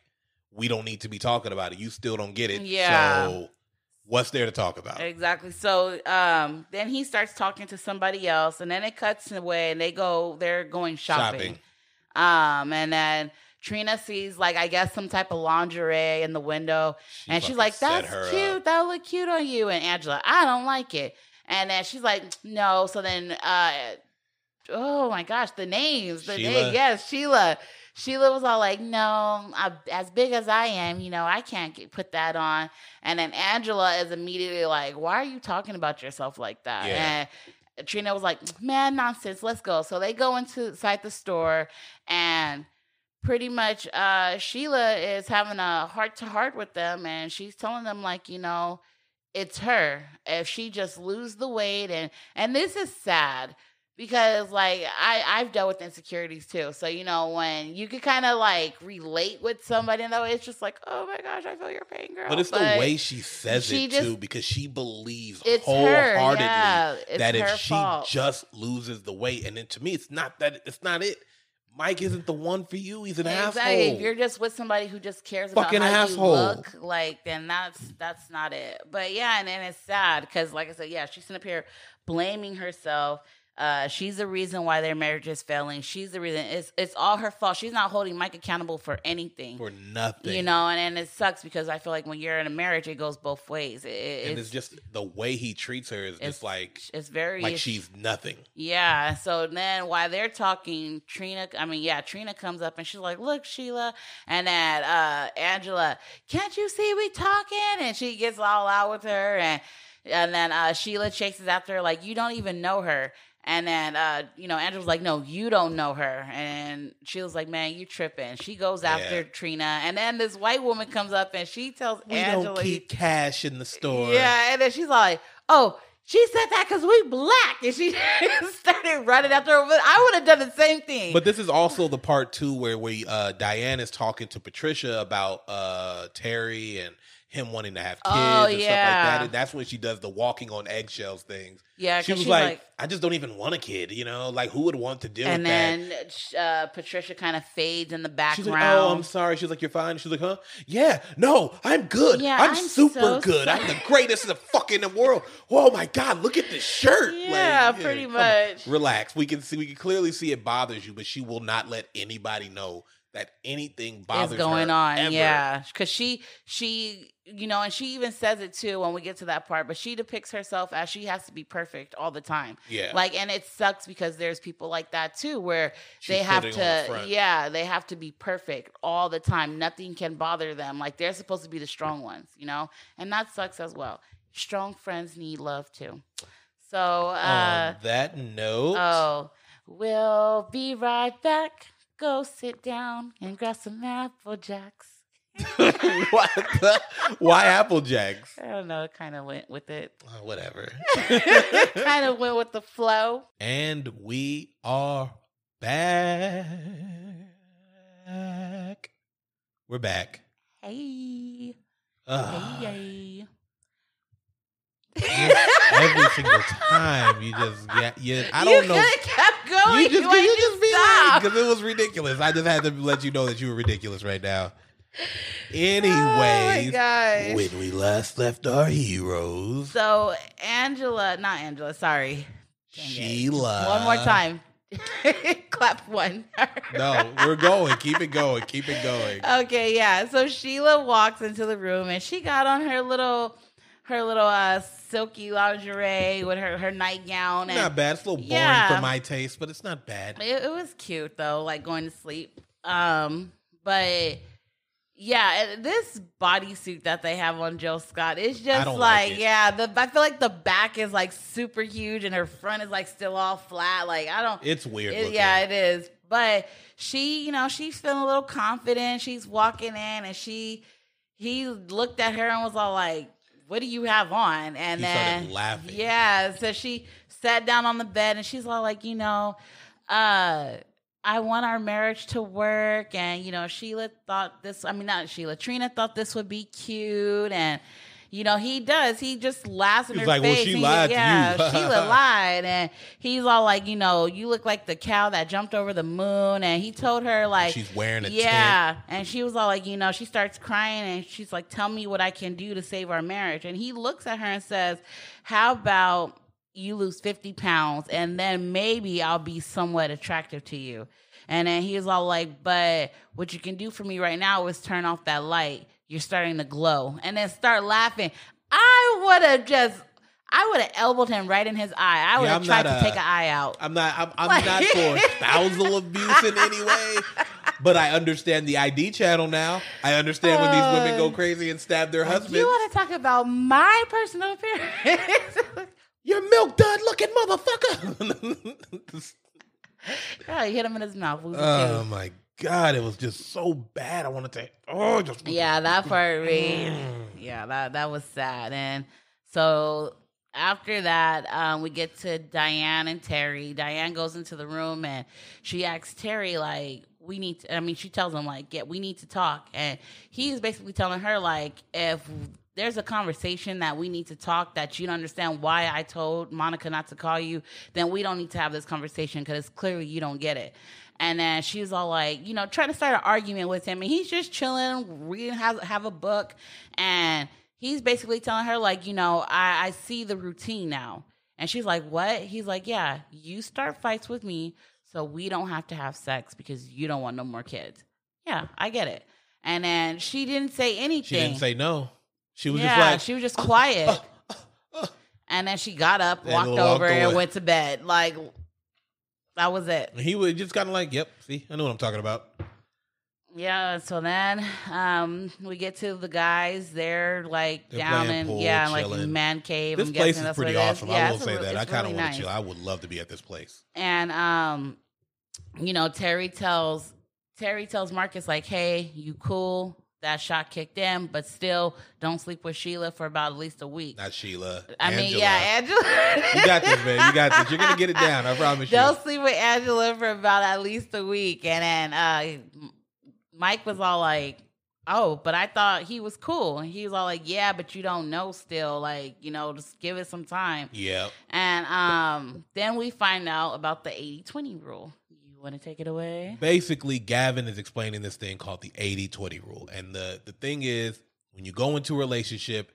we don't need to be talking about it. You still don't get it. Yeah. So, what's there to talk about? Exactly. So um, then he starts talking to somebody else, and then it cuts away, and they go. They're going shopping. Um, and then Trina sees like I guess some type of lingerie in the window, She and she's like, "That's cute. up. That look cute on you." And Angela, I don't like it. And then she's like, "No." So then, uh, oh my gosh, the names, the Sheila? name, yes, Sheila. Sheila was all like, "No, I, as big as I am, you know, I can't get, put that on." And then Angela is immediately like, "Why are you talking about yourself like that?" Yeah. And Trina was like, "Man, nonsense. Let's go." So they go into inside the store, and pretty much, uh, Sheila is having a heart to heart with them, and she's telling them like, you know, it's her. If she just lose the weight, and and this is sad because like I I've dealt with insecurities too. So you know when you could kind of like relate with somebody, and though it's just like, oh my gosh, I feel your pain, girl. But it's the way she says she it just- too, because she believes wholeheartedly yeah, it's that if she fault. just loses the weight, and then to me, it's not that. It's not it. Mike isn't the one for you. He's an Exactly. asshole. If you're just with somebody who just cares Fucking about how asshole. you look, like then that's that's not it. But yeah, and then it's sad because, like I said, yeah, she's sitting up here blaming herself. Uh, she's the reason why their marriage is failing. She's the reason. It's it's all her fault. She's not holding Mike accountable for anything. for nothing. you know, and, and it sucks because I feel like when you're in a marriage, it goes both ways. It, and it's, it's just the way he treats her is it's just like it's very like she's nothing. yeah. So then while they're talking, Trina, I mean, yeah, Trina comes up and she's like, look, Sheila. And then uh, Angela, can't you see we talking? And she gets all out with her. And, and then uh, Sheila chases after her, like, you don't even know her. And then, uh, you know, Angela's like, no, you don't know her. And she was like, man, you tripping. She goes after Yeah. Trina. And then this white woman comes up and she tells We Angela, don't keep cash in the store. yeah, and then she's like, "Oh, she said that because we black," and she [laughs] started running after her. But I would have done the same thing. But this is also the part two where we uh Diane is talking to Patricia about uh Terry and him wanting to have kids Oh, and stuff like that. And that's when she does the walking on eggshells things. yeah, She was like, like, I just don't even want a kid, you know? Like who would want to deal and with that? And then uh, Patricia kind of fades in the background. She's like, "Oh, I'm sorry." She's like, "You're fine." She's like, "Huh? Yeah, no, I'm good. Yeah, I'm, I'm super so [laughs] good. sorry." I'm the greatest in the fucking world. Oh my god, look at this shirt. Like, Yeah, pretty come on. much. Relax. We can see. We can clearly see it bothers you, but she will not let anybody know that anything bothers is going on. ever. Yeah, because she she you know, and she even says it too when we get to that part. But she depicts herself as she has to be perfect all the time. Yeah. Like, and it sucks because there's people like that too, where She's they have on the to, yeah, they have to be perfect all the time. Nothing can bother them. Like they're supposed to be the strong ones, you know, and that sucks as well. Strong friends need love too. So, uh, On that note, oh, we'll be right back. Go sit down and grab some apple jacks. [laughs] what the, why Apple Jacks? I don't know. It kind of went with it. Uh, whatever. [laughs] kind of went with the flow. and we are back. We're back. Hey, Ugh. hey, every single time you just get you I don't know. could kept going. You just you just be because it was ridiculous. I just had to let you know that you were ridiculous right now. Anyway, oh gosh. when we last left our heroes, So Angela, not Angela, sorry. Dang it. Sheila. One more time. [laughs] Clap one. No, we're going. Keep it going. Keep it going. Okay, yeah. So Sheila walks into the room and she got on her little her little uh silky lingerie with her her nightgown and Not bad. It's a little boring Yeah. for my taste, but it's not bad. it, it was cute though, like going to sleep. Um, but yeah, this bodysuit that they have on Jill Scott is just like like, yeah, the I feel like the back is like super huge and her front is like still all flat. Like I don't It's weird. It- yeah, it is. But she, you know, she's feeling a little confident. She's walking in and she he looked at her and was all like, What do you have on? And He then started laughing. Yeah. So she sat down on the bed and she's all like, you know, uh I want our marriage to work. And, you know, Sheila thought this, I mean, not Sheila, Trina thought this would be cute. And, you know, he does. He just laughs in He's her like, well, face. she He- lied to yeah, you. Sheila [laughs] lied. And he's all like, you know, you look like the cow that jumped over the moon. And he told her, like, She's wearing a yeah. And she was all like, you know, she starts crying and she's like, tell me what I can do to save our marriage. And he looks at her and says, how about you lose 50 pounds and then maybe I'll be somewhat attractive to you. And then he was all like, but what you can do for me right now is turn off that light. You're starting to glow. And then start laughing. I would have just, I would have elbowed him right in his eye. I would have I'm tried to a- take an eye out. I'm not. I'm, I'm Like- not for [laughs] spousal abuse in any way. But I understand the ID channel now. I understand when these women go uh, crazy and stab their husbands. You want to talk about my personal appearance? [laughs] You're milk dud looking motherfucker. [laughs] yeah, he hit him in his mouth. Oh my god, it was just so bad. I wanted to. Oh, just yeah, that part made. Yeah, that that was sad. And so after that, um, we get to Diane and Terry. Diane goes into the room and she asks Terry like, "We need." To, I mean, she tells him like, "Yeah, we need to talk." And he's basically telling her like, if there's a conversation that we need to talk that you don't understand why I told Monica not to call you, then we don't need to have this conversation because it's clearly you don't get it. And then she was all like, you know, trying to start an argument with him, and he's just chilling, reading, have have a book, and he's basically telling her like, you know, I, I see the routine now, and she's like, what? He's like, yeah, you start fights with me, so we don't have to have sex because you don't want no more kids. Yeah, I get it. And then she didn't say anything. She didn't say no. She was yeah, just like, she was just quiet. Uh, uh, uh, and then she got up, walked walked over, and went to bed. Like that was it. he was just kind of like, "Yep, see, I know what I'm talking about." Yeah. So then um, we get to the guys. They're like They're down in pool, yeah, like chilling. man cave. This I'm place is pretty awesome. Yeah, I will it's a say that. I kind of really want nice. to chill. I would love to be at this place. And um, you know, Terry tells Terry tells Marcus like, "Hey, you cool? That shot kicked in, but still, don't sleep with Sheila for about at least a week." Not Sheila. I mean, yeah, Angela. you got this, man. You got this. You're gonna get it down. I promise you. Don't sleep with Angela for about at least a week. And then uh, Mike was all like, oh, but I thought he was cool. And he was all like, yeah, but you don't know still. Like, you know, just give it some time. Yep. And um, then we find out about the 80 20 rule. Want to take it away? Basically, Gavin is explaining this thing called the 80-20 rule. And the the thing is, when you go into a relationship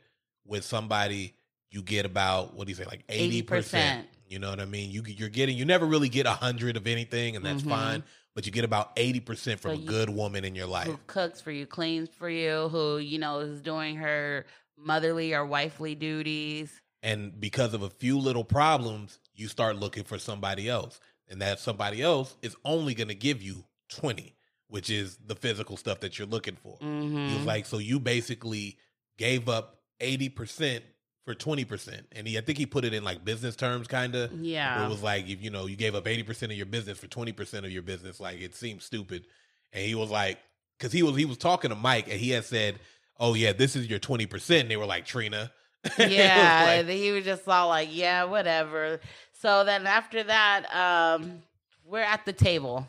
with somebody, you get about what do you say, like 80%. 80%. You know what I mean? You you're getting you never really get a hundred of anything, and that's Mhm. fine. But you get about 80% from So a good woman in your life. Who cooks for you, cleans for you, who, you know, is doing her motherly or wifely duties. And because of a few little problems, you start looking for somebody else. And that somebody else is only going to give you 20, which is the physical stuff that you're looking for. Mm-hmm. He was like, so you basically gave up 80% for 20%. And he, I think he put it in like business terms, kind of. yeah. It was like, if you know, you gave up 80% of your business for 20% of your business. Like it seems stupid. And he was like, because he was, he was talking to Mike and he had said, oh yeah, this is your 20%. And they were like, Trina. [laughs] It was yeah, like- he was just all like, "Yeah, whatever." So then after that, um, we're at the table.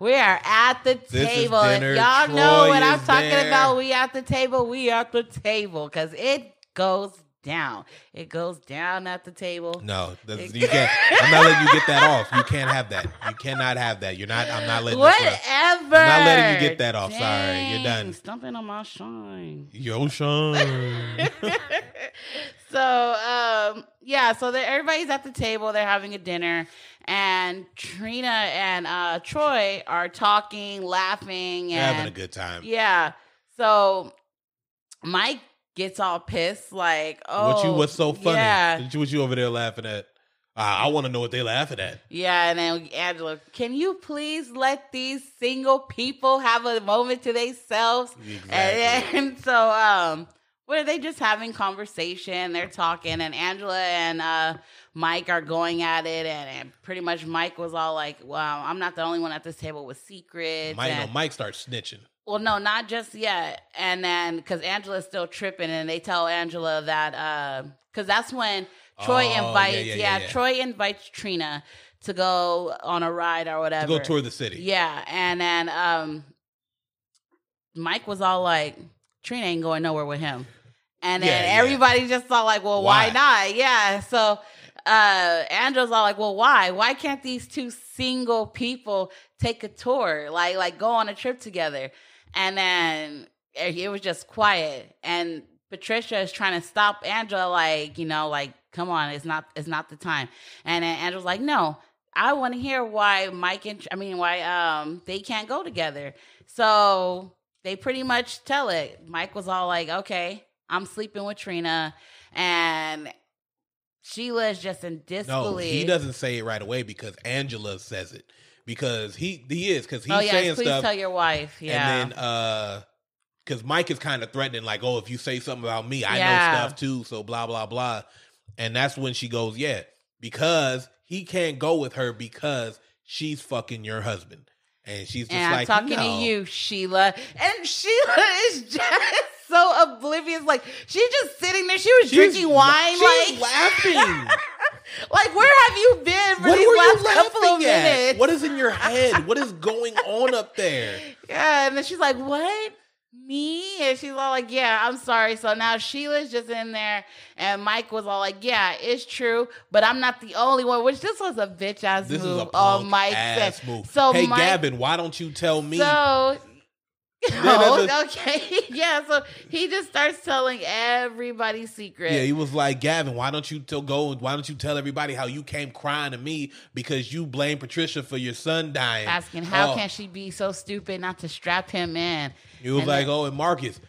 We are at the This table. Dinner. Y'all know what I'm talking there. about. We at the table. We at the table because it goes down. It goes down at the table. No, you can't. [laughs] I'm not letting you get that off. You can't have that. You cannot have that. You're not. I'm not letting. Whatever. I'm not letting you get that off. Sorry, you're done. Stumping on my shine. Yo, Sean. [laughs] so um yeah so everybody's at the table they're having a dinner and trina and uh troy are talking laughing and having a good time. yeah so mike gets all pissed like oh what you? What's so funny? yeah What you, over there laughing at? Uh, I want to know what they laughing at. yeah and then angela can you please let these single people have a moment to themselves Exactly. And, and [laughs] so, um, what are they just having conversation? They're talking, and Angela and uh, Mike are going at it, and, and pretty much Mike was all like, "Wow, I'm not the only one at this table with secrets." Mike, no, Mike starts snitching. Well, no, not just yet. And then because Angela's still tripping, and they tell Angela that because that's when Troy Oh, invites, yeah, yeah, yeah, yeah. Troy invites Trina to go on a ride or whatever, To go tour the city. Yeah, and then um, Mike was all like, "Trina ain't going nowhere with him," and then everybody just thought like, "Well, why, Why? not?" Yeah, so uh, Andrew's all like, "Well, why? Why can't these two single people take a tour, like like go on a trip together?" And then it it was just quiet, and Patricia is trying to stop Angela, like you know, like come on, it's not it's not the time. And then Angela's like, "No." I want to hear why Mike and I mean why um they can't go together. So they pretty much tell it. Mike was all like, "Okay, I'm sleeping with Trina," and Sheila is just in No, disbelief. he doesn't say it right away because Angela says it. Because he he is because he's oh yeah, saying please stuff. tell your wife. Yeah, And then uh because Mike is kind of threatening, like, oh, if you say something about me, I Yeah. know stuff too, so blah, blah, blah. And that's when she goes, Yeah, because he can't go with her because she's fucking your husband. And she's just and like, I'm talking "No." to you, Sheila. And Sheila [laughs] is just so oblivious. Like she's just sitting there. She was She's drinking wine. she's like, laughing. [laughs] like where have you been for what these last couple of at? minutes? What is in your head? [laughs] what is going on up there? Yeah, and then she's like, "What? Me?" And she's all like, "Yeah, I'm sorry." So now Sheila's just in there, and Mike was all like, "Yeah, it's true, but I'm not the only one." Which this was a bitch ass This move is a on oh, punk Mike's ass end. move. So hey, Mike, Gavin, why don't you tell me? so. Oh, okay, [laughs] yeah. So he just starts telling everybody's secret. Yeah, he was like, Gavin, why don't you tell go? Why don't you tell everybody how you came crying to me because you blame Patricia for your son dying? asking how Oh. can she be so stupid not to strap him in? He was and like, then- oh, and Marcus,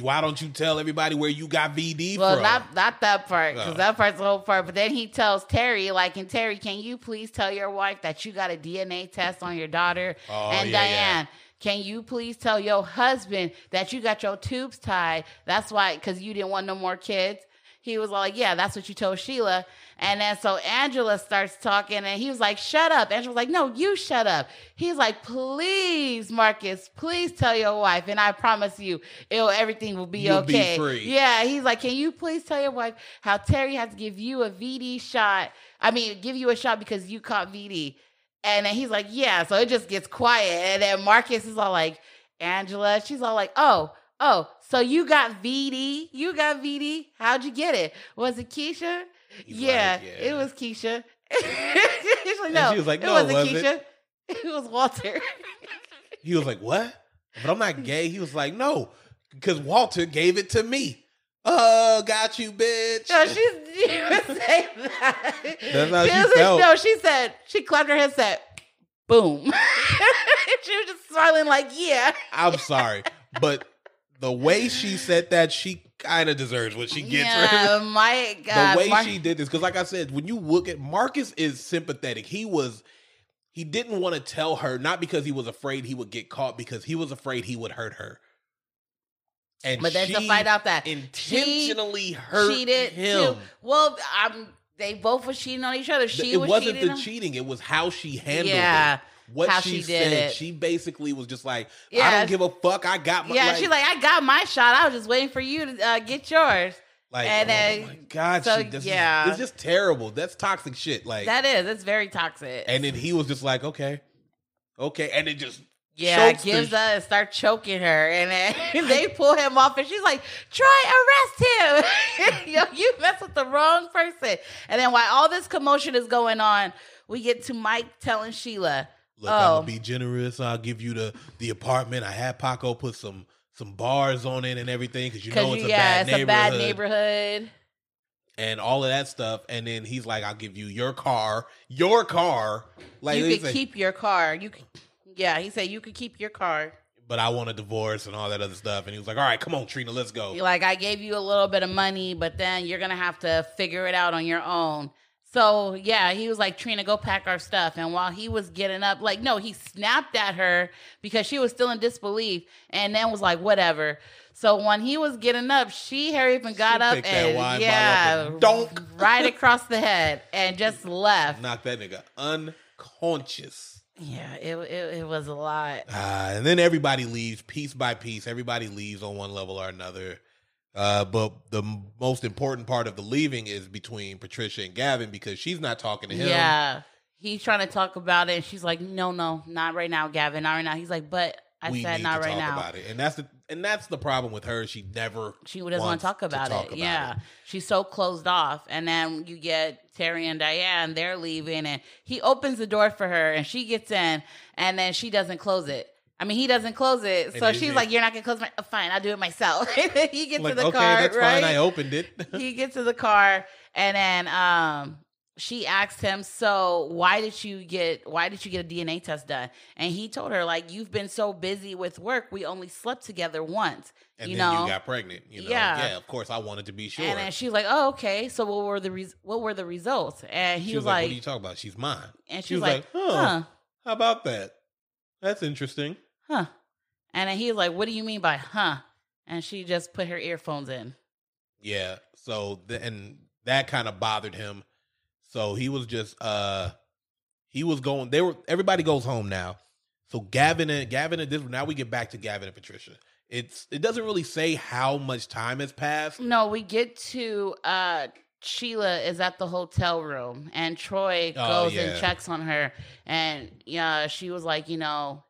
why don't you tell everybody where you got VD Well, from? not not that part because Oh. that part's the whole part. But then he tells Terry, like, and Terry, can you please tell your wife that you got a DNA test on your daughter? Oh, and yeah, Diane, can you please tell your husband that you got your tubes tied? That's why, because you didn't want no more kids. He was like, yeah, that's what you told Sheila. And then so Angela starts talking and he was like, shut up. Angela was like, no, you shut up. He's like, please, Marcus, please tell your wife. And I promise you, it'll, everything will be You'll be okay. free. Yeah. He's like, can you please tell your wife how Terry has to give you a VD shot? I mean, give you a shot because you caught VD. And then he's like, yeah. So it just gets quiet. And then Marcus is all like, Angela, she's all like, oh, oh, so you got VD? You got VD? How'd you get it? Was it Keisha? Yeah, like, it was Keisha. [laughs] Like, And no, she was like, it "No, it wasn't." Keisha. [laughs] It was Walter. he was like, what? But I'm not gay. He was like, no, because Walter gave it to me. Uh, got you, bitch. No, she's she didn't say that. That's how she was- felt. No, she said she clapped her hands, said, "Boom." [laughs] she was just smiling like, "Yeah." I'm sorry, but the way she said that, she kind of deserves what she gets. yeah, my the way Mar- she did this because like i said when you look at marcus is sympathetic he was he didn't want to tell her not because he was afraid he would get caught because he was afraid he would hurt her and But then to she find out that intentionally hurt cheated him too. Well, um, they both were cheating on each other. She it was wasn't cheating the cheating it was how she handled Yeah, it what how she, she did said it. she basically was just like i don't give a fuck i got my Yeah, like, she's like, "I got my shot. I was just waiting for you to uh, get yours." like and oh then- my god so, she, this yeah. it's just terrible that's toxic shit like That is, it's very toxic. And then he was just like, okay, Okay, and it just Yeah, the gives sh- us start choking her, and then [laughs] [laughs] they pull him off, and she's like, "Try arrest him! [laughs] Yo, you mess with the wrong person." And then while all this commotion is going on, we get to Mike telling Sheila, Look, I'm "Oh, gonna be generous. I'll give you the the apartment. I had Paco put some some bars on it and everything because you know it's a yeah, bad it's a bad neighborhood neighborhood." and all of that stuff. And then he's like, "I'll give you your car, your car." Like you said, keep your car. You could, yeah, he said you could keep your car. but I want a divorce and all that other stuff. And he was like, "All right, come on, Trina, let's go." Like I gave you a little bit of money, but then you're gonna have to figure it out on your own. So yeah, he was like, Trina, go pack our stuff. And while he was getting up, like, no, he snapped at her because she was still in disbelief, and then was like, whatever. So when he was getting up, she hurry even got She up and yeah, up and donk. right across the head and just [laughs] left. Knock that nigga unconscious. Yeah, it, it it was a lot. Uh, and then everybody leaves piece by piece. Everybody leaves on one level or another. Uh, but the m- most important part of the leaving is between Patricia and Gavin because she's not talking to him. Yeah. He's trying to talk about it, and she's like, "No, no, not right now, Gavin, not right now." He's like, "But I we said not right now." about it, and that's the and that's the problem with her. She never She doesn't want to talk about talk it. about yeah, it. she's so closed off, and then you get Terry and Diane. They're leaving, and he opens the door for her, and she gets in, and then she doesn't close it. I mean, he doesn't close it, so she's she- like, "You're not gonna close my? oh, fine, I'll do it myself." [laughs] he gets like to the okay, car, that's right? fine. I opened it. [laughs] he gets to the car and then um she asked him so why did you get why did you get a dna test done and he told her like you've been so busy with work we only slept together once and you then know you got pregnant. You know, Yeah. yeah. Of course, I wanted to be sure. and then she was like oh okay so what were the res- what were the results and he was, was like, "What are you talking about? She's mine." and she she was was like, "Huh." huh How about that? That's interesting. huh and then he like what do you mean by huh and she just put her earphones in Yeah. So th- and that kind of bothered him. So he was just uh he was going they were everybody goes home now. So Gavin and Gavin and this now we get back to Gavin and Patricia. It's it doesn't really say how much time has passed. No, we get to uh Sheila is at the hotel room and Troy Oh, goes yeah. and checks on her and yeah, she was like, you know,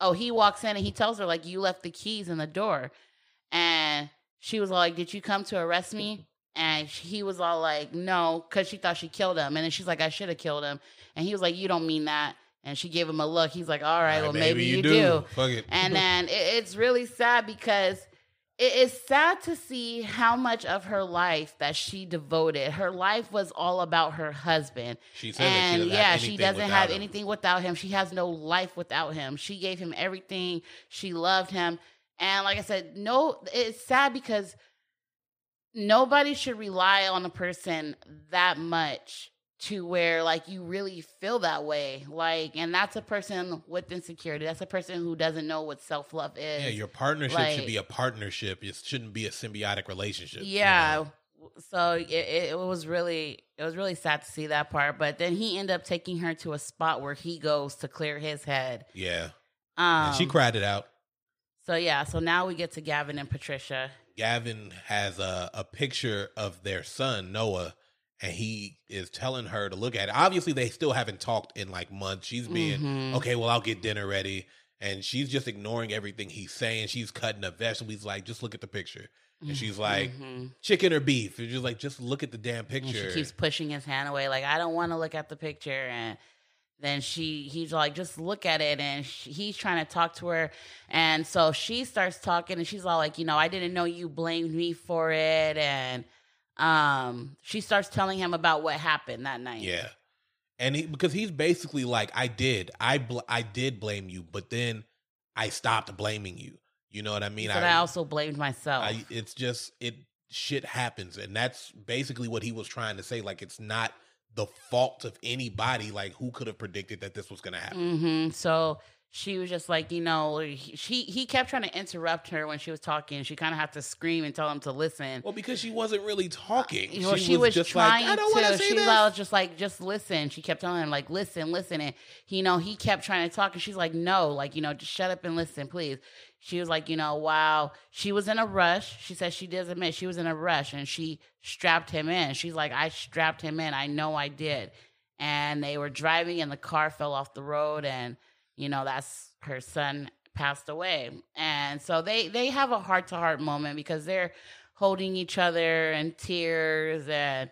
oh, he walks in and he tells her like you left the keys in the door. And she was like, "Did you come to arrest me?" And he was all like, "No," cuz she thought she killed him. And then she's like, "I should have killed him." And he was like, "You don't mean that." And she gave him a look. He's like, "All right, All well maybe, you, do. do. Fuck it. And [laughs] then it, it's really sad because it is sad to see how much of her life that she devoted. Her life was all about her husband. she said that she And doesn't yeah, she doesn't have him. anything without him. She has no life without him. She gave him everything. She loved him. And like I said, no, it's sad because nobody should rely on a person that much to where like you really feel that way. Like, and that's a person with insecurity. That's a person who doesn't know what self love is. Yeah, your partnership like- should be a partnership. It shouldn't be a symbiotic relationship. you yeah know? so it, it, it was really it was really sad to see that part but then he ended up taking her to a spot where he goes to clear his head Yeah. um And she cried it out. so yeah so now we get to gavin and patricia Gavin has a, a picture of their son, Noah, and he is telling her to look at it. Obviously, they still haven't talked in like months. She's being, Mhm. okay, well, I'll get dinner ready. And she's just ignoring everything he's saying. She's cutting up vegetables. He's like, just look at the picture. And she's like, Mhm. chicken or beef? And she's like, just look at the damn and picture. she keeps pushing his hand away like i don't want to look at the picture and then she he's like just look at it and she, he's trying to talk to her and so she starts talking and she's all like you know i didn't know you blamed me for it and um she starts telling him about what happened that night Yeah, and he because he's basically like, I did, I bl- I did blame you, but then I stopped blaming you. You know what I mean? but I, also blamed myself I, it's just it shit happens, and that's basically what he was trying to say. Like it's not the fault of anybody. Like who could have predicted that this was going to happen? hmm So she was just like, you know, he, she he kept trying to interrupt her when she was talking. She kind of had to scream and tell him to listen. Well, because she wasn't really talking. You know, she, was, just trying like, I don't to. to say She this. was just like, just listen. She kept telling him, like, listen, listen. And you know, he kept trying to talk, and she's like, no, like, you know, just shut up and listen, please. She was like, you know, wow. She was in a rush. She said she does admit she was in a rush, and she strapped him in. She's like, I strapped him in. I know I did. And they were driving, and the car fell off the road, and you know, that's her son passed away. And so they they have a heart to heart moment because they're holding each other in tears and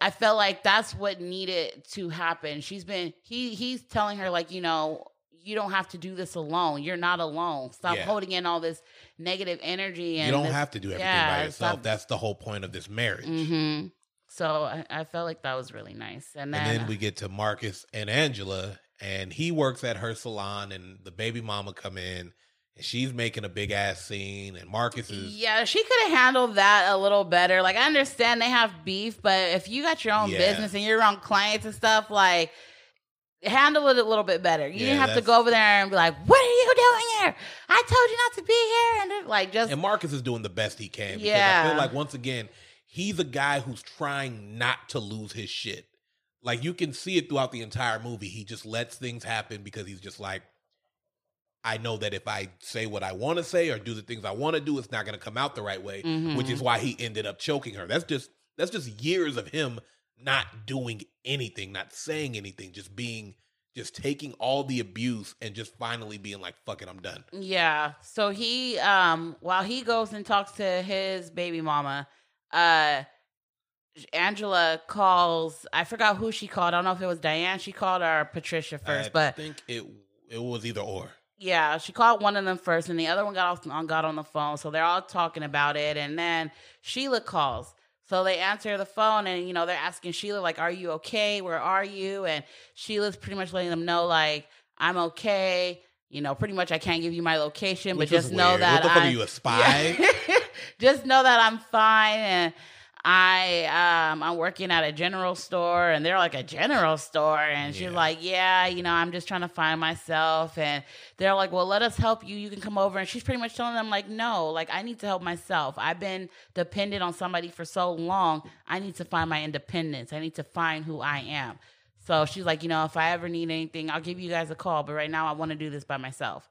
I felt like that's what needed to happen. She's been he he's telling her like, you know, you don't have to do this alone. You're not alone. Stop Yeah. holding in all this negative energy and you don't this- have to do everything yeah, by yourself. stop- That's the whole point of this marriage. hmm So I, I felt like that was really nice. And then, And then we get to Marcus and Angela, and he works at her salon, and the baby mama come in, and she's making a big ass scene, and Marcus is yeah, she could have handled that a little better. Like I understand they have beef, but if you got your own Yeah. business and you're around clients and stuff, like handle it a little bit better. You Yeah, didn't have to go over there and be like, "What are you doing here? I told you not to be here." And like just and Marcus is doing the best he can. Because I feel like once again, he's a guy who's trying not to lose his shit. Like you can see it throughout the entire movie. He just lets things happen because he's just like, I know that if I say what I want to say or do the things I want to do, it's not going to come out the right way. Mhm. Which is why he ended up choking her. That's just that's just years of him not doing anything, not saying anything, just being just taking all the abuse and just finally being like, "Fuck it, I'm done." Yeah. So he um while he goes and talks to his baby mama, uh Angela calls I forgot who she called. I don't know if it was Diane she called or Patricia first, I but i think it it was either or. yeah, she called one of them first and the other one got off on got on the phone. So they're all talking about it and then Sheila calls. So they answer the phone and you know they're asking Sheila like are you okay? Where are you? And Sheila's pretty much letting them know like I'm okay. You know, pretty much I can't give you my location, Which but just know weird. that What the fuck I'm are you, a [laughs] spy? Yeah. just know that I'm fine and I um I'm working at a general store and they're like a general store and she's like, Yeah, you know, I'm just trying to find myself and they're like, Well, let us help you. You can come over and she's pretty much telling them like, No, like I need to help myself. I've been dependent on somebody for so long. I need to find my independence. I need to find who I am. So she's like, you know, if I ever need anything, I'll give you guys a call. But right now I want to do this by myself.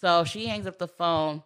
So she hangs up the phone.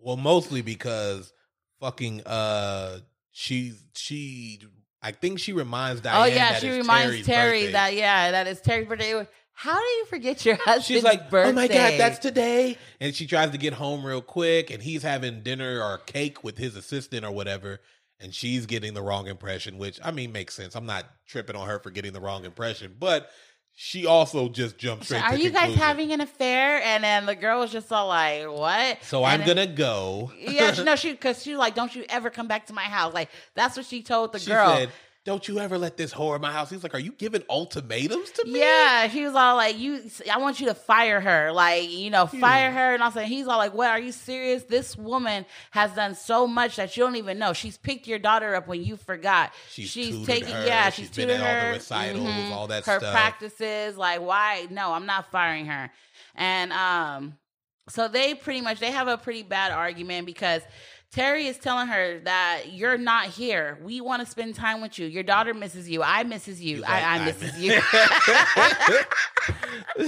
Well, mostly because fucking uh she she I think she reminds oh, Diane. oh yeah, she reminds Terry's Terry birthday. that yeah, that is Terry's birthday. How do you forget your [laughs] husband's She's like, birthday? oh my god, that's today. And she tries to get home real quick, and he's having dinner or cake with his assistant or whatever. And she's getting the wrong impression, which I mean makes sense. I'm not tripping on her for getting the wrong impression, but she also just jumped So straight. are you guys having an affair? And then the girl was just all like, "What?" So And I'm then- gonna go. yeah, she, no, [laughs] she because she was like, "Don't you ever come back to my house?" Like that's what she told the she girl. said, "Don't you ever let this whore in my house." He's like, "Are you giving ultimatums to me?" Yeah, he was all like, "You, I want you to fire her, like you know, fire Hmm. her." And I was like, "He's all like, what? Are you serious? This woman has done so much that you don't even know. She's picked your daughter up when you forgot. She's taking her, yeah, she's she's, been at all the her, recitals, mhm, all that her stuff. practices. Like, why? No, I'm not firing her." And um, so they pretty much they have a pretty bad argument because Terry is telling her that you're not here. We want to spend time with you. Your daughter misses you. I misses you. I, I "I misses you. [laughs] [laughs]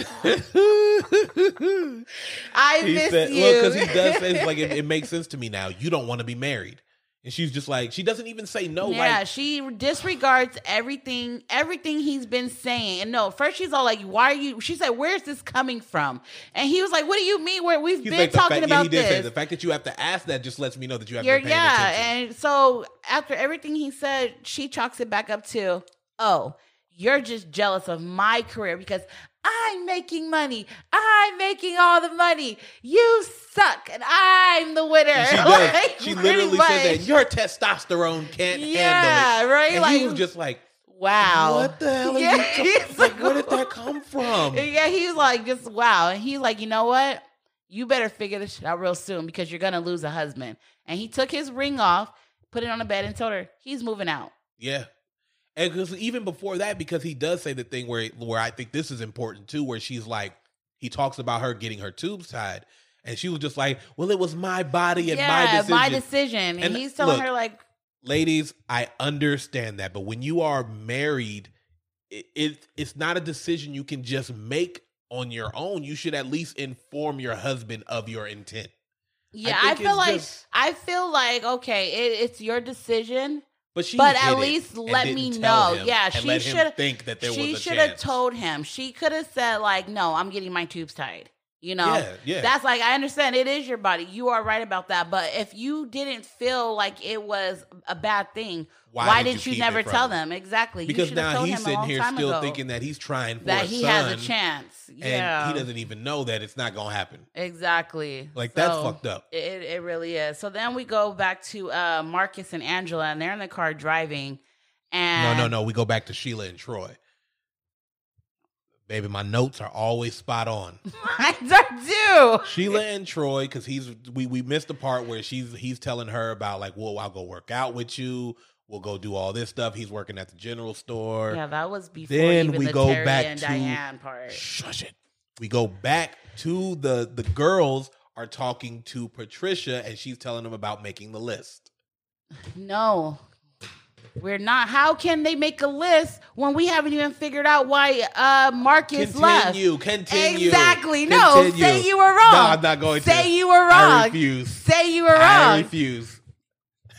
I he miss said, you. well, because he does say it's like it, it [laughs] makes sense to me now. You don't want to be married, and she's just like she doesn't even say no. yeah, Like she disregards everything, everything he's been saying. And no, first she's all like, "Why are you?" She said, "Where's this coming from?" And he was like, "What do you mean? Where we've been like talking fact, yeah, about did this?" say the fact that you have to ask that just lets me know that you have You're, been paying yeah, attention. and so after everything he said, she chalks it back up to, "Oh, you're just jealous of my career because." I'm making money. I'm making all the money. You suck, and I'm the winner. And she [laughs] does. Like, she literally much. said that your testosterone can't Yeah, handle it. right? And Like- he was just like, Wow. "What the hell are Yeah, [laughs] you? he's talking like, where did that come from?" [laughs] Yeah, he was like, just wow. And he's like, you know what? You better figure this shit out real soon because you're gonna lose a husband. And he took his ring off, put it on the bed, and told her he's moving out. Yeah. And because even before that, because he does say the thing where where I think this is important too, where she's like, he talks about her getting her tubes tied, and she was just like, "Well, it was my body and my decision." my decision. And, And uh, he's telling look, her like, Ladies, I understand that, but when you are married, it, it it's not a decision you can just make on your own. You should at least inform your husband of your intent. yeah, I, think feel like just- I feel like okay, it, it's your decision, But she but at least let me know. Yeah, she should think that there she should have told him. She could have said like, "No, I'm getting my tubes tied." You know, Yeah, yeah. That's like I understand it is your body. You are right about that. But if you didn't feel like it was a bad thing, Why why, did didn't you you, never tell him? them exactly? Because now he's sitting here still ago thinking that he's trying for that a he has a chance. and Yeah, he doesn't even know that it's not gonna happen. exactly. Like that's fucked up. It it really is. So then we go back to uh Marcus and Angela, and they're in the car driving. No, And no, no. We go back to Sheila and Troy. Baby, my notes are always spot on. [laughs] I do. Sheila and Troy, because he's we we missed the part where she's he's telling her about like, well, I'll go work out with you. We'll go do all this stuff. He's working at the general store. Yeah, that was before Then even we the go Terry back and to- Diane part. Shush it. We go back to the the girls are talking to Patricia and she's telling them about making the list. [laughs] No, we're not. How can they make a list when we haven't even figured out why uh Marcus left? Continue, continue. Exactly. No, say you were wrong. No, I'm not going to. Say you were wrong. I refuse. Say you were wrong. I refuse.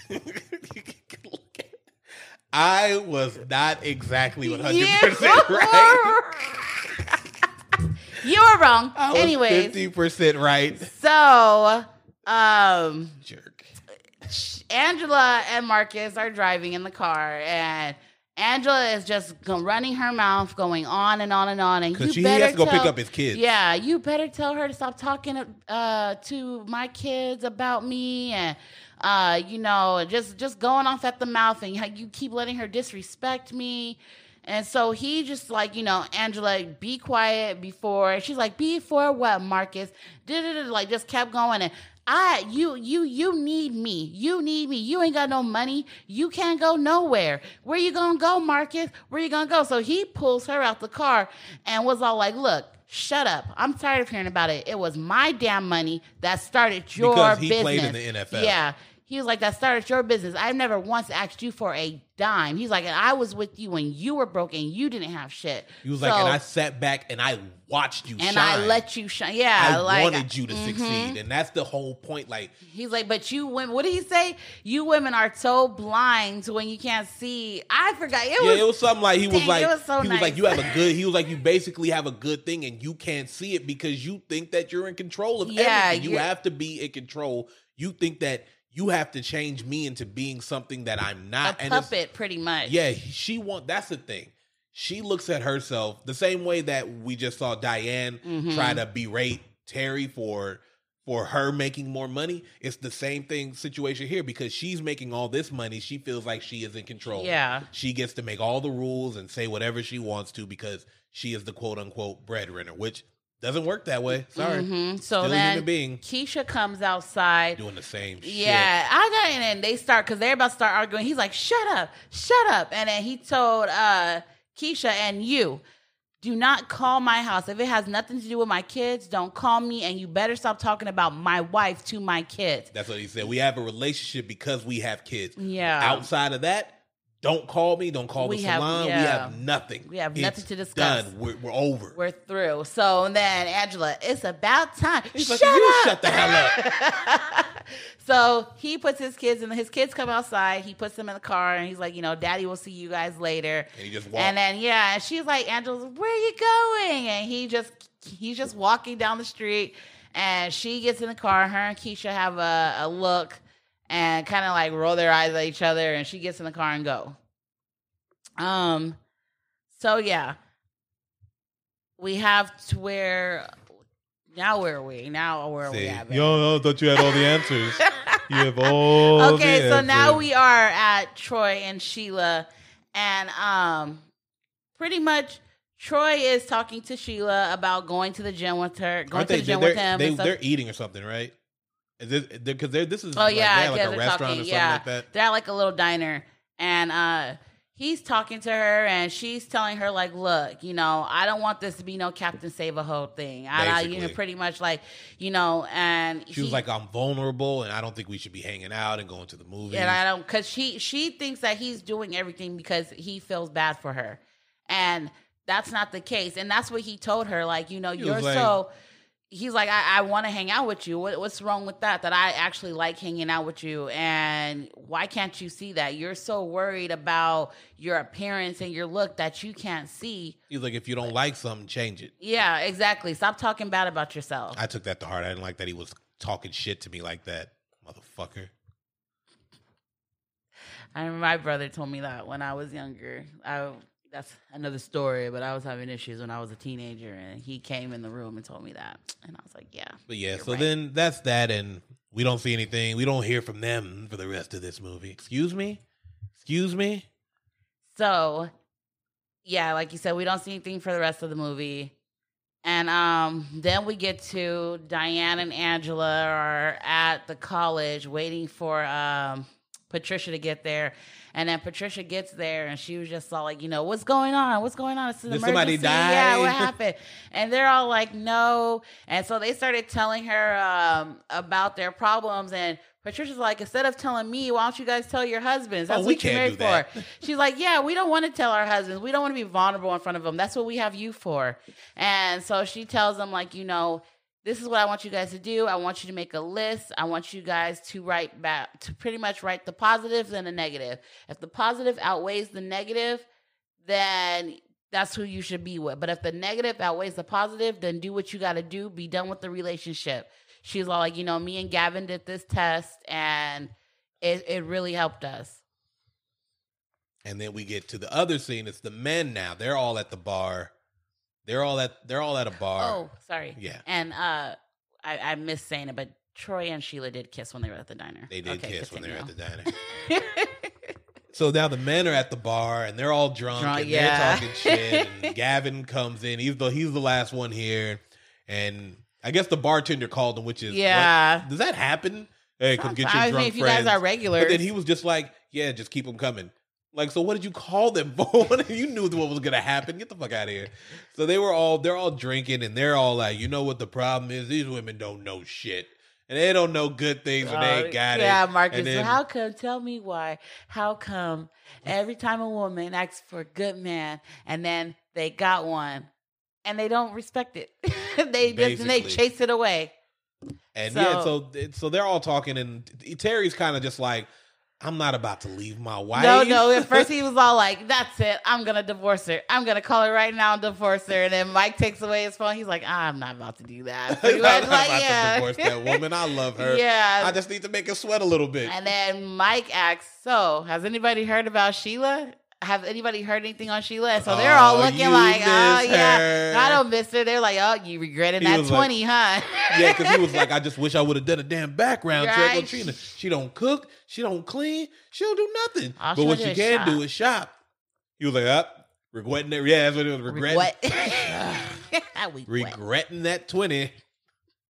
[laughs] I was not exactly 100% You [laughs] right. [laughs] You were wrong. I was Anyways, 50% right. so um Jerk. Angela and Marcus are driving in the car, and Angela is just running her mouth, going on and on and on. And you Because he better has to go pick up his kids. Yeah, you better tell her to stop talking uh, to my kids about me, and uh, you know, just just going off at the mouth, and you- you keep letting her disrespect me. And so he just like, you know, Angela, be quiet before. She's like, before what, Marcus? Da-da-da, Like just kept going. And I, you, you, you need me. You need me. You ain't got no money. You can't go nowhere. Where you gonna go, Marcus? Where you gonna go? So he pulls her out the car and was all like, look, shut up. I'm tired of hearing about it. It was my damn money that started your Because he business. played in the NFL. Yeah. He was like, that started your business. I've never once asked you for a dime. He's like, and I was with you when you were broke and you didn't have shit. He was like, and I sat back and I watched you and shine. I let you shine. Yeah, I like, wanted you to mhm. succeed. And that's the whole point. Like, He's like, but you women, what did he say? You women are so blind to when you can't see. I forgot. It yeah, was, it was something like he was like was so he was like you have a good he was like you basically have a good thing and you can't see it because you think that you're in control of Yeah, everything. You have to be in control. You think that you have to change me into being something that I'm a not. and it's- puppet, pretty much. Yeah, she want that's the thing. She looks at herself the same way that we just saw Diane Mhm. try to berate Terry for for her making more money. It's the same thing situation here because she's making all this money. She feels like she is in control. Yeah. She gets to make all the rules and say whatever she wants to because she is the quote unquote breadwinner, which doesn't work that way. Sorry. Mhm. So Still then human being Keisha comes outside. doing the same shit. Yeah, I got in and they start because they're about to start arguing. He's like, "Shut up, shut up!" And then he told uh, Keisha and you, "Do not call my house if it has nothing to do with my kids. Don't call me, and you better stop talking about my wife to my kids." That's what he said. We have a relationship because we have kids. Yeah. Outside of that, don't call me. Don't call We the have- salon. We have nothing. We have It's nothing to discuss. Done. We're, we're over. We're through. So then Angela, it's about time. He's shut like, you up. shut the hell up. [laughs] so he puts his kids in. His kids come outside. He puts them in the car, and he's like, you know, Daddy will see you guys later. And he just walked. And then yeah, and she's like, Angela, where are you going? And he just he's just walking down the street, and she gets in the car. Her and Keisha have a, a look and kind of like roll their eyes at each other, and she gets in the car and go. Um, so yeah, we have to where now where are we? Now where are we at? yo, I thought you had all the answers. [laughs] you have all okay, so now we are at Troy and Sheila, and um, pretty much Troy is talking to Sheila about going to the gym with her, going Aren't to the gym with him. they, and stuff. they're eating or something, right? Because this is Oh like, yeah, like a restaurant talking. or something yeah, like that. they're at like a little diner, and uh, he's talking to her, and she's telling her like, "Look, you know, I don't want this to be no Captain Save a Hoe thing. I, I you know, pretty much like, you know." And She was he- like, "I'm vulnerable, and I don't think we should be hanging out and going to the movies." And I don't because she she thinks that he's doing everything because he feels bad for her, and that's not the case. And that's what he told her. Like you know, He you're like- so he's like, I, I want to hang out with you. What, what's wrong with that? That I actually like hanging out with you. And why can't you see that? You're so worried about your appearance and your look that you can't see. He's like, if you don't like something, change it. Yeah, exactly. Stop talking bad about yourself. I took that to heart. I didn't like that he was talking shit to me like that, motherfucker. I remember my brother told me that when I was younger. I that's another story, but I was having issues when I was a teenager, and he came in the room and told me that, and I was like, "Yeah." But yeah, so right. then that's that, and we don't see anything. We don't hear from them for the rest of this movie. Excuse me? Excuse me? So, yeah, like you said, we don't see anything for the rest of the movie. And um, then we get to Diane and Angela are at the college waiting for um, Patricia to get there. And then Patricia gets there and she was just all like, you know, what's going on? What's going on? It's an Did somebody emergency. Yeah, what [laughs] happened? And they're all like, no. And so they started telling her um, about their problems. And Patricia's like, instead of telling me, why don't you guys tell your husbands? That's Oh, we what you're married for. [laughs] She's like, yeah, we don't want to tell our husbands. We don't want to be vulnerable in front of them. That's what we have you for. And so she tells them, like, you know, this is what I want you guys to do. I want you to make a list. I want you guys to write back, to pretty much write the positive and the negative. If the positive outweighs the negative, then that's who you should be with. But if the negative outweighs the positive, then do what you got to do. Be done with the relationship. She's all like, you know, me and Gavin did this test and it, it really helped us. And then we get to the other scene. It's the men now. They're all at the bar. They're all at they're all at a bar. Oh, sorry. Yeah. And uh I, I missed saying it, but Troy and Sheila did kiss when they were at the diner. They did Okay, kiss when they were at the diner. So now the men are at the bar and they're all drunk, Drunk, and yeah. they're talking shit. And [laughs] Gavin comes in. He's the he's the last one here, and I guess the bartender called him, which is Yeah. does that happen? Hey, come get your drunk if you friends. guys are regulars. But then he was just like, "Yeah, just keep them coming." Like, so what did you call them for? [laughs] you knew what was gonna happen. Get the fuck out of here. So they were all they're all drinking, and they're all like, "You know what the problem is? These women don't know shit." And they don't know good things when they ain't got it. yeah, Marcus. And so then- how come? Tell me why. How come every time a woman asks for a good man and then they got one and they don't respect it, [laughs] they just and they chase it away. And So- yeah, so so they're all talking, and Terry's kind of just like, "I'm not about to leave my wife." No, no. At [laughs] first he was all like, "That's it. I'm gonna divorce her. I'm gonna call her right now and divorce her." And then Mike takes away his phone. He's like, "I'm not about to do that." [laughs] [laughs] I'm not much, about like, to divorce that woman. I love her. Yeah. I just need to make her sweat a little bit. And then Mike asks, "So, has anybody heard about Sheila? Have anybody heard anything on Sheila?" So they're oh, all Oh, looking like, "Oh yeah, her." I don't miss her." They're like, "Oh, you regretted He that was like- twenty, huh?" yeah, because he was like, I just wish I would have done a damn background check on Trina. She don't cook, she don't clean, she don't do nothing. All but what she can do is shop. He was like, up, regretting it. Yeah, that's what it was. Regretting, [laughs] [laughs] we regretting that 20,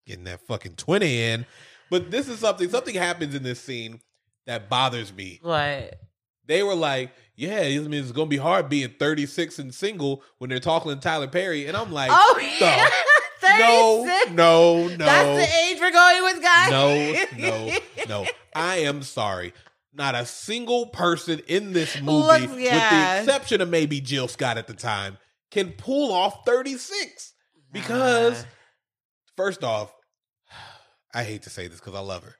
getting that fucking 20 in. But this is something, something happens in this scene that bothers me. What? They were like, yeah, I mean, it's going to be hard being 36 and single when they're talking to Tyler Perry. And I'm like, Oh yeah, [laughs] no, 36. no, no. That's the age we're going with, guys. No, [laughs] no, no. I am sorry. Not a single person in this movie, Looks- with the exception of maybe Jill Scott at the time, can pull off 36. Because, Nah. first off, [sighs] I hate to say this because I love her,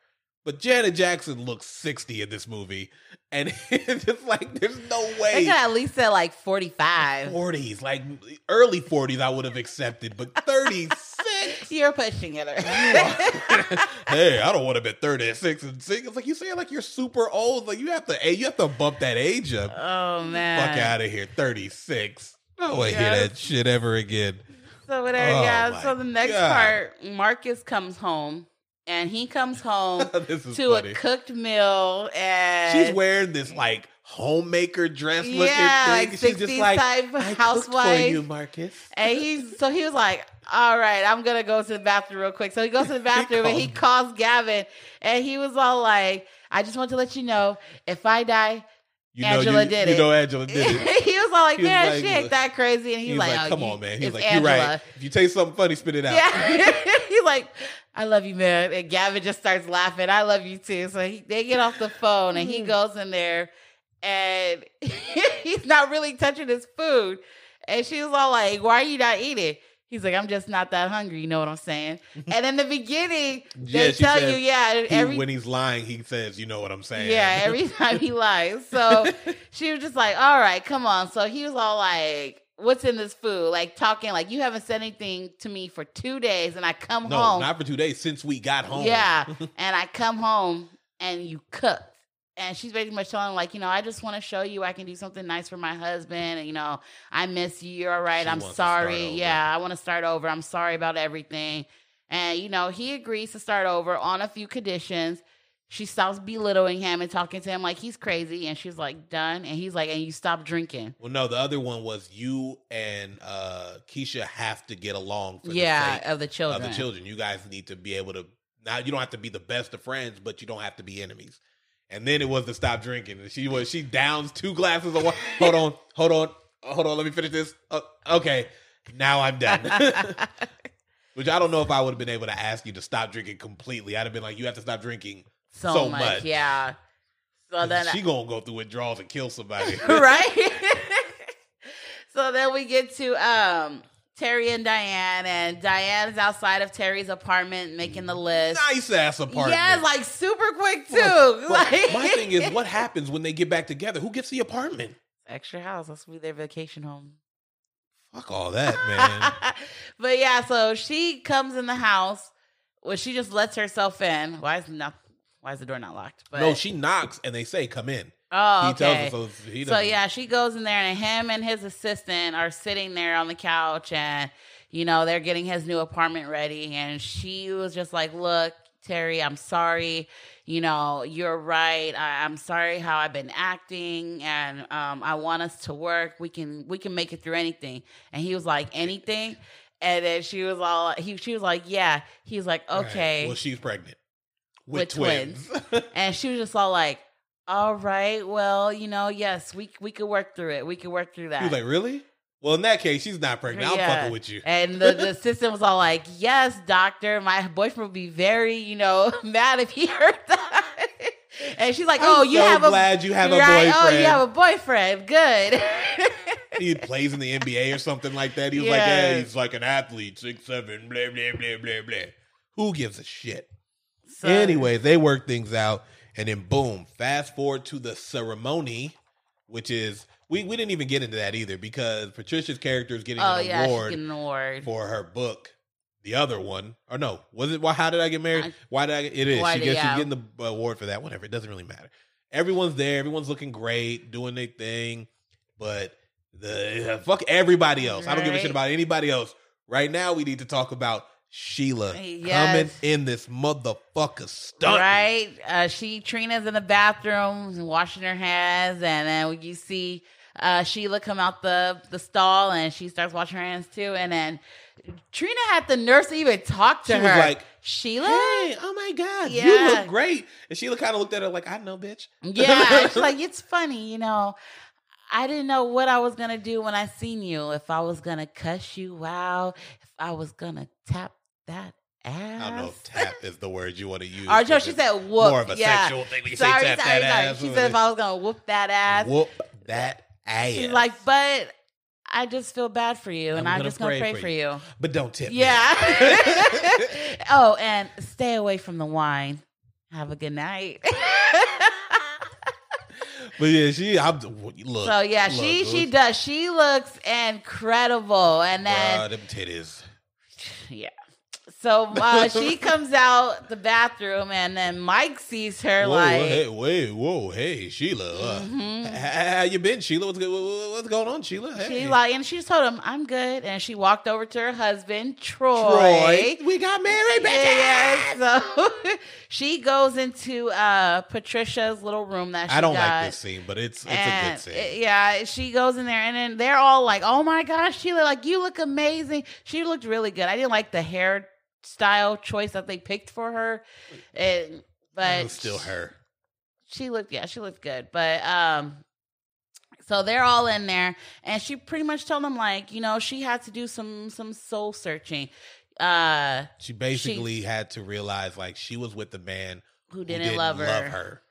but Janet Jackson looks 60 in this movie. And [laughs] it's just like, there's no They way. could at least say like forty-five. 40s, like early 40s, I would have accepted, but [laughs] 36. You're pushing it. [laughs] hey, I don't want to be 36 and six. It's like you say like you're super old. Like you have to you have to bump that age up. oh man. Fuck out of here. 36. I don't want to Yes. hear that shit ever again. So whatever, Oh, yeah. So the next God. part, Marcus comes home, and he comes home [laughs] to funny. a cooked meal, and She's wearing this like homemaker dress looking Yeah, thing. like She's just like type I housewife." for you, Marcus. and he's so he was like, "All right, I'm gonna go to the bathroom real quick." So he goes to the [laughs] bathroom and he calls Gavin, and he was all like, "I just want to let you know, if I die." You know Angela you, did you it. You know Angela did it. [laughs] he was all like, was "Man, like, she ain't that crazy," and he's He was like, like, "Oh, "Come you- on, man." He's like, Angela. "You're right. If you taste something funny, spit it out." Yeah. He's like, I love you, man. And Gavin just starts laughing. I love you too. So he, they get off the phone and he Mm-hmm. goes in there and [laughs] he's not really touching his food. And she was all like, Why are you not eating? He's like, I'm just not that hungry. You know what I'm saying? and in the beginning, [laughs] they Yeah, tell says you, yeah, He- every when he's lying, he says, "You know what I'm saying?" yeah, every [laughs] time he lies. So she was just like, all right, come on. So he was all like, what's in this food? Like talking like you haven't said anything to me for two days, and I come no, home. not for two days since we got home. Yeah. [laughs] and I come home and you cooked. And she's pretty much telling like, you know, I just want to show you I can do something nice for my husband. And, you know, I miss you. You're all right. She I'm wants to start sorry. Yeah, I want to start over. I'm sorry about everything. And, you know, he agrees to start over on a few conditions. She stops belittling him and talking to him like he's crazy. And she's like, done. And he's like, and you stop drinking. Well, no, the other one was you and uh Keisha have to get along for the yeah, sake of the children. of the children. You guys need to be able to now you don't have to be the best of friends, but you don't have to be enemies. And then it was to stop drinking. And she was she downs two glasses of water. [laughs] hold on, hold on, hold on. Let me finish this. Uh, okay, now I'm done. [laughs] Which I don't know if I would have been able to ask you to stop drinking completely. I'd have been like, you have to stop drinking. So, so much, much. Yeah. So then she gonna go through withdrawals and kill somebody. [laughs] [laughs] right? [laughs] so then we get to um Terry and Diane, and Diane's outside of Terry's apartment making the list. nice ass apartment. Yeah, like super quick too. But like my thing is, what happens when they get back together? Who gets the apartment? extra house? That's be their vacation home. Fuck all that, man. but yeah, so she comes in the house. Well, she just lets herself in. Why is not? Why is the door not locked? But no, she knocks and they say, "Come in." Oh, He okay. tells her so. He So yeah, she goes in there and him and his assistant are sitting there on the couch and you know, they're getting his new apartment ready and she was just like, "Look, Terry, I'm sorry. You know, you're right. I, I'm sorry how I've been acting and um I want us to work. We can we can make it through anything." And he was like, "Anything?" And then she was all he she was like, "Yeah." He's like, Right. "Okay." Well, she's pregnant with, With twins. and she was just all like, "All right, well, you know, yes, we we could work through it. We could work through that." he was like, "Really?" Well, in that case, she's not pregnant. I'm fucking with you. and the, the assistant was all like, "Yes, doctor, my boyfriend would be very, you know, [laughs] mad if he heard that." and she's like, I'm "Oh, you so have glad a you have a right? Oh, you have a boyfriend. Good." [laughs] he plays in the NBA or something like that. He was like, "Yeah, Yes. he's like an athlete, six seven, blah blah blah blah blah." Who gives a shit? So- Anyway, they work things out, and then boom, fast forward to the ceremony, which is we we didn't even get into that either because Patricia's character is getting oh an yeah, award getting an award. for her book. The other one, or no, was it? Why? How did I get married? I- why did I? It is. She gets. She's getting the award for that. Whatever. It doesn't really matter. Everyone's there. Everyone's looking great, doing their thing. But the fuck everybody else. I don't give a shit about anybody else. Right now, we need to talk about Sheila Yes. coming in this motherfucker stunt. Right? Uh, she Trina's in the bathroom washing her hands, and then you see uh, Sheila come out the the stall, and she starts washing her hands too. And then Trina had the nurse even talk to She her. was like, Sheila, Hey, oh my god, you Yeah. look great. And Sheila kind of looked at her like, I know, bitch. yeah. She's like, [laughs] it's funny, you know. I didn't know what I was gonna do when I seen you. If I was gonna cuss you out, if I was gonna tap that ass. I don't know if tap [laughs] is the word you want to use. Or she said whoop. More of a yeah. sexual thing. We Sorry, say tap sorry, that sorry. ass. She said if I was gonna whoop that ass, whoop that ass. she's like, but I just feel bad for you, and I'm I'm, just gonna pray pray, for for you. you. but don't tip. me. Yeah. [laughs] [laughs] oh, and stay away from the wine. Have a good night. But yeah, she. I'm look. so yeah, look, she she does. She looks incredible, and then Bruh, them titties. yeah. So uh, she [laughs] comes out the bathroom, and then Mike sees her Whoa, like, hey, wait, whoa, hey, Sheila. Uh, Mhm. h- How you been, Sheila? What's, what's going on, Sheila? Hey. She like, and she just told him, "I'm good," and she walked over to her husband, Troy, Troy. we got married, bitches. Yeah, so [laughs] she goes into uh Patricia's little room that she I don't got. like this scene, but it's it's a good scene. it- yeah, she goes in there, and then they're all like, "Oh my gosh, Sheila, like you look amazing." She looked really good. I didn't like the hairstyle choice that they picked for her, and but it was still her. she looked yeah she looked good but um so they're all in there and she pretty much told them like you know she had to do some some soul searching uh She basically had to realize like she was with the man who who didn't, love her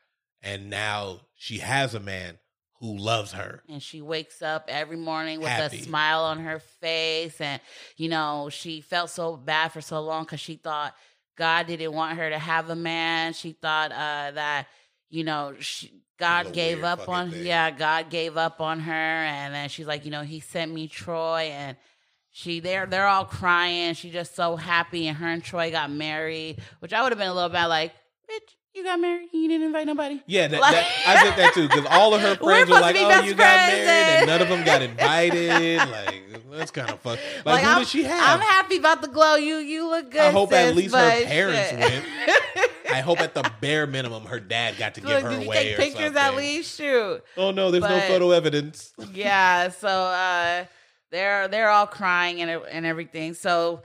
and now she has a man who loves her. and she wakes up every morning with Happy. a smile on her face and you know she felt so bad for so long because she thought god didn't want her to have a man she thought uh that you know she, god gave up on thing. yeah god gave up on her and then she's like you know he sent me troy and she they're they're all crying she's just so happy and her and troy got married which i would have been a little bit like bitch you got married you didn't invite nobody Yeah, that, Like- that, I did that too because all of her [laughs] friends were like, "Oh, you got married," and none of them got [laughs] invited. like that's kind of fuck. Like, Like, who I'm, did she have? I'm happy about the glow. You you look good. I hope at least her parents shit. went. I hope at the [laughs] bare minimum her dad got to give Look, her did you away take or pictures something. at least? Shoot. Oh no, there's no photo evidence. Yeah. So uh, they're they're all crying and and everything. So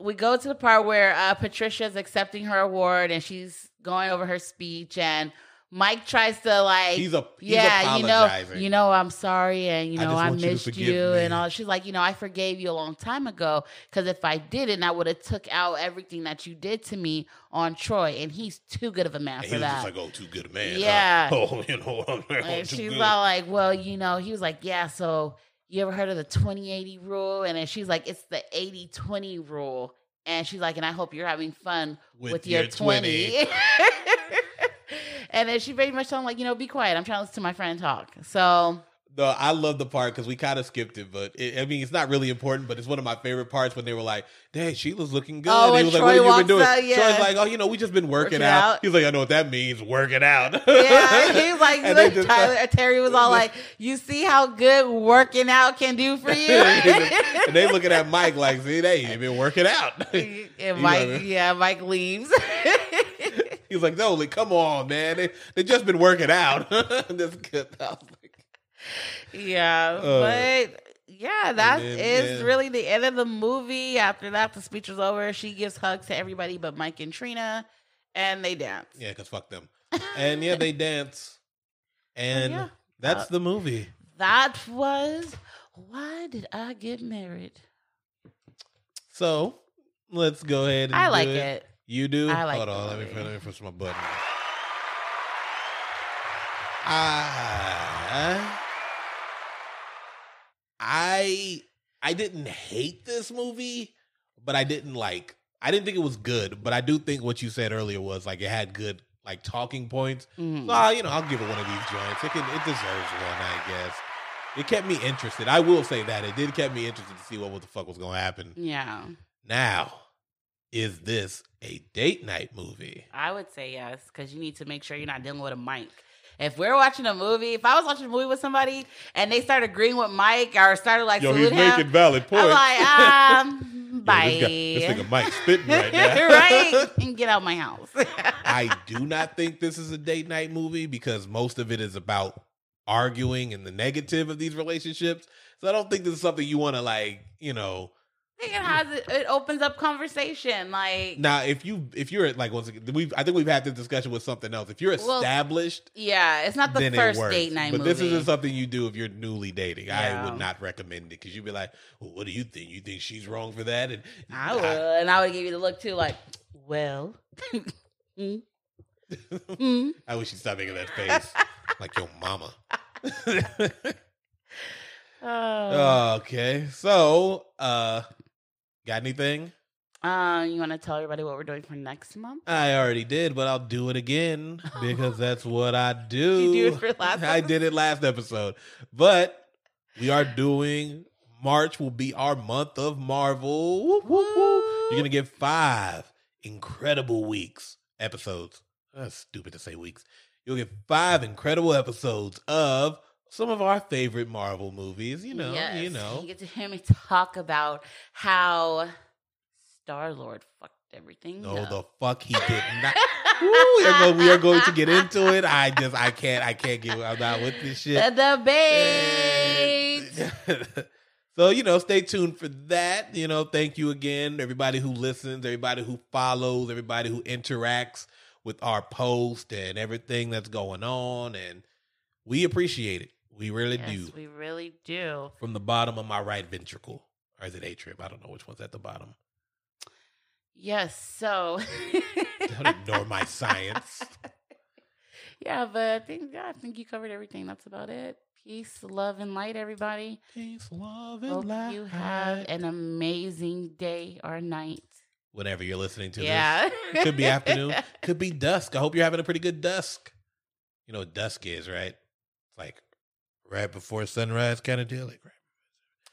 we go to the part where uh, Patricia's accepting her award and she's going over her speech and. Mike tries to like, He's a- he's yeah, you know, you know, I'm sorry, and you I know, just I, want you missed you, and all. She's like, you know, I forgave you a long time ago because if I didn't, I would have took out everything that you did to me on Troy, and he's too good of a man And for that. like, "Oh, too good a man." huh? Yeah. [laughs] Oh, you know, [laughs] And too she's like, well, you know, he was like, yeah, so you ever heard of the 2080 rule? And then she's like, it's the 80 20 rule. And she's like, and I hope you're having fun With with, your, your 20. 20. [laughs] and then she very much told him, like, you know, be quiet. I'm trying to listen to my friend talk. So, No, I love the part because we kind of skipped it, but it, I mean, it's not really important. But it's one of my favorite parts when they were like, "Dang, Sheila's looking good." Oh, he when was like, "What have you been doing?" out, yeah. Troy's like, "Oh, you know, we just been working, Working out. out. He's like, "I know what that means, working out." yeah, he's like, [laughs] And they look, [laughs] just- Tyler, Terry was all like, you see how good working out can do for [laughs] you? and they looking at Mike like, "See, they ain't been working out." and Mike, know, yeah, Mike leaves. He's like, "No, like, come on, man. They they just been working out." That's good. I was like, Yeah, Uh, but yeah, that then, is yeah. really the end of the movie. After that, the speech was over. She gives hugs to everybody but Mike and Trina, and they dance. yeah, because fuck them. And yeah, they dance, and yeah. that's Uh, the movie. That was why did I get married? So let's go ahead. and I like it. You do? I like Hold on, let me, let me push my button. I, I, I didn't hate this movie, but I didn't like. I didn't think it was good, but I do think what you said earlier was like it had good like talking points. Mhm. So, uh, you know, I'll give it one of these joints. It can, it deserves one, I guess. It kept me interested. I will say that it did kept me interested to see what, what the fuck was going to happen. Yeah, Now, is this a date night movie? I would say yes because you need to make sure you're not dealing with a Mike. If we're watching a movie, if I was watching a movie with somebody and they started agreeing with Mike or started like salute him, valid points. I'm like, [laughs] um, bye. Yo, this, guy, this nigga Mike spitting right [laughs] now. right? [laughs] And get out my house. I do not think this is a date night movie because most of it is about arguing and the negative of these relationships. So I don't think this is something you want to like, you know. I think it has it, opens up conversation. Like, Now, if you if you're like once again, we've I think we've had this discussion with something else. If you're Well, established, yeah, it's not the first date night but movie. this isn't something you do if you're newly dating. I would not recommend it because you'd be like, well, "What do you think? You think she's wrong for that?" And I would, and I would give you the look too. Like, well, [laughs] mm, mm. I wish you'd stop making that face [laughs] like your mama. [laughs] Oh. okay, so uh, got anything? Uh, you want to tell everybody what we're doing for next month? I already did, but I'll do it again [laughs] because that's what I do. You do it for last I did it last episode, but we are doing March will be our month of Marvel. Whoop, whoop, whoop. You're gonna get five incredible weeks episodes. That's stupid to say weeks. You'll get five incredible episodes of some of our favorite Marvel movies. You know, Yes. you know. You get to hear me talk about how Star Lord fucked everything. No, up. the fuck he did [laughs] not. Woo, we, are going, we are going to get into it. I just, I can't, I can't get. I'm not with this shit. the debate. [laughs] so you know, stay tuned for that. You know, thank you again, everybody who listens, everybody who follows, everybody who interacts with our post and everything that's going on, and we appreciate it. We really yes, do. we really do. From the bottom of my right ventricle, or is it atrium? I don't know which one's at the bottom. Yes, so [laughs] Don't ignore my science. [laughs] Yeah, but I think yeah, I think you covered everything. That's about it. Peace, love, and light, everybody. Peace, love, Hope and light. you have an amazing day or night. Whenever you're listening to yeah, this, could be afternoon, [laughs] could be dusk. I hope you're having a pretty good dusk. You know what dusk is, right? It's like right before sunrise kind of deal. Like, right-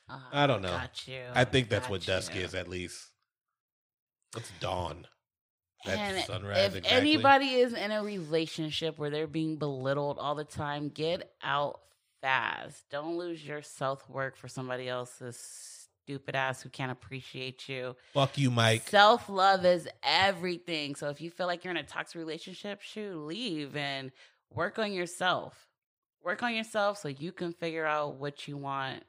Ah, I don't know. Got you. I think that's got what dusk you. is, at least. What's dawn? That's And sunrise. if exactly. anybody is in a relationship where they're being belittled all the time, get out fast. Don't lose your self worth for somebody else's stupid ass who can't appreciate you. fuck you, Mike. Self love is everything. So if you feel like you're in a toxic relationship, shoot, leave and work on yourself. Work on yourself so you can figure out what you want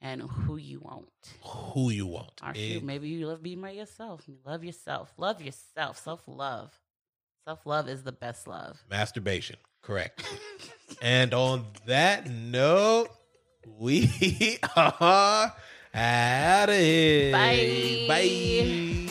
and who you won't. Who you want? Or shoot, maybe you love being by yourself. Love yourself. Love yourself. Self love. Self love is the best love. Masturbation. Correct. [laughs] and on that note, we [laughs] are out of here. Bye. Bye.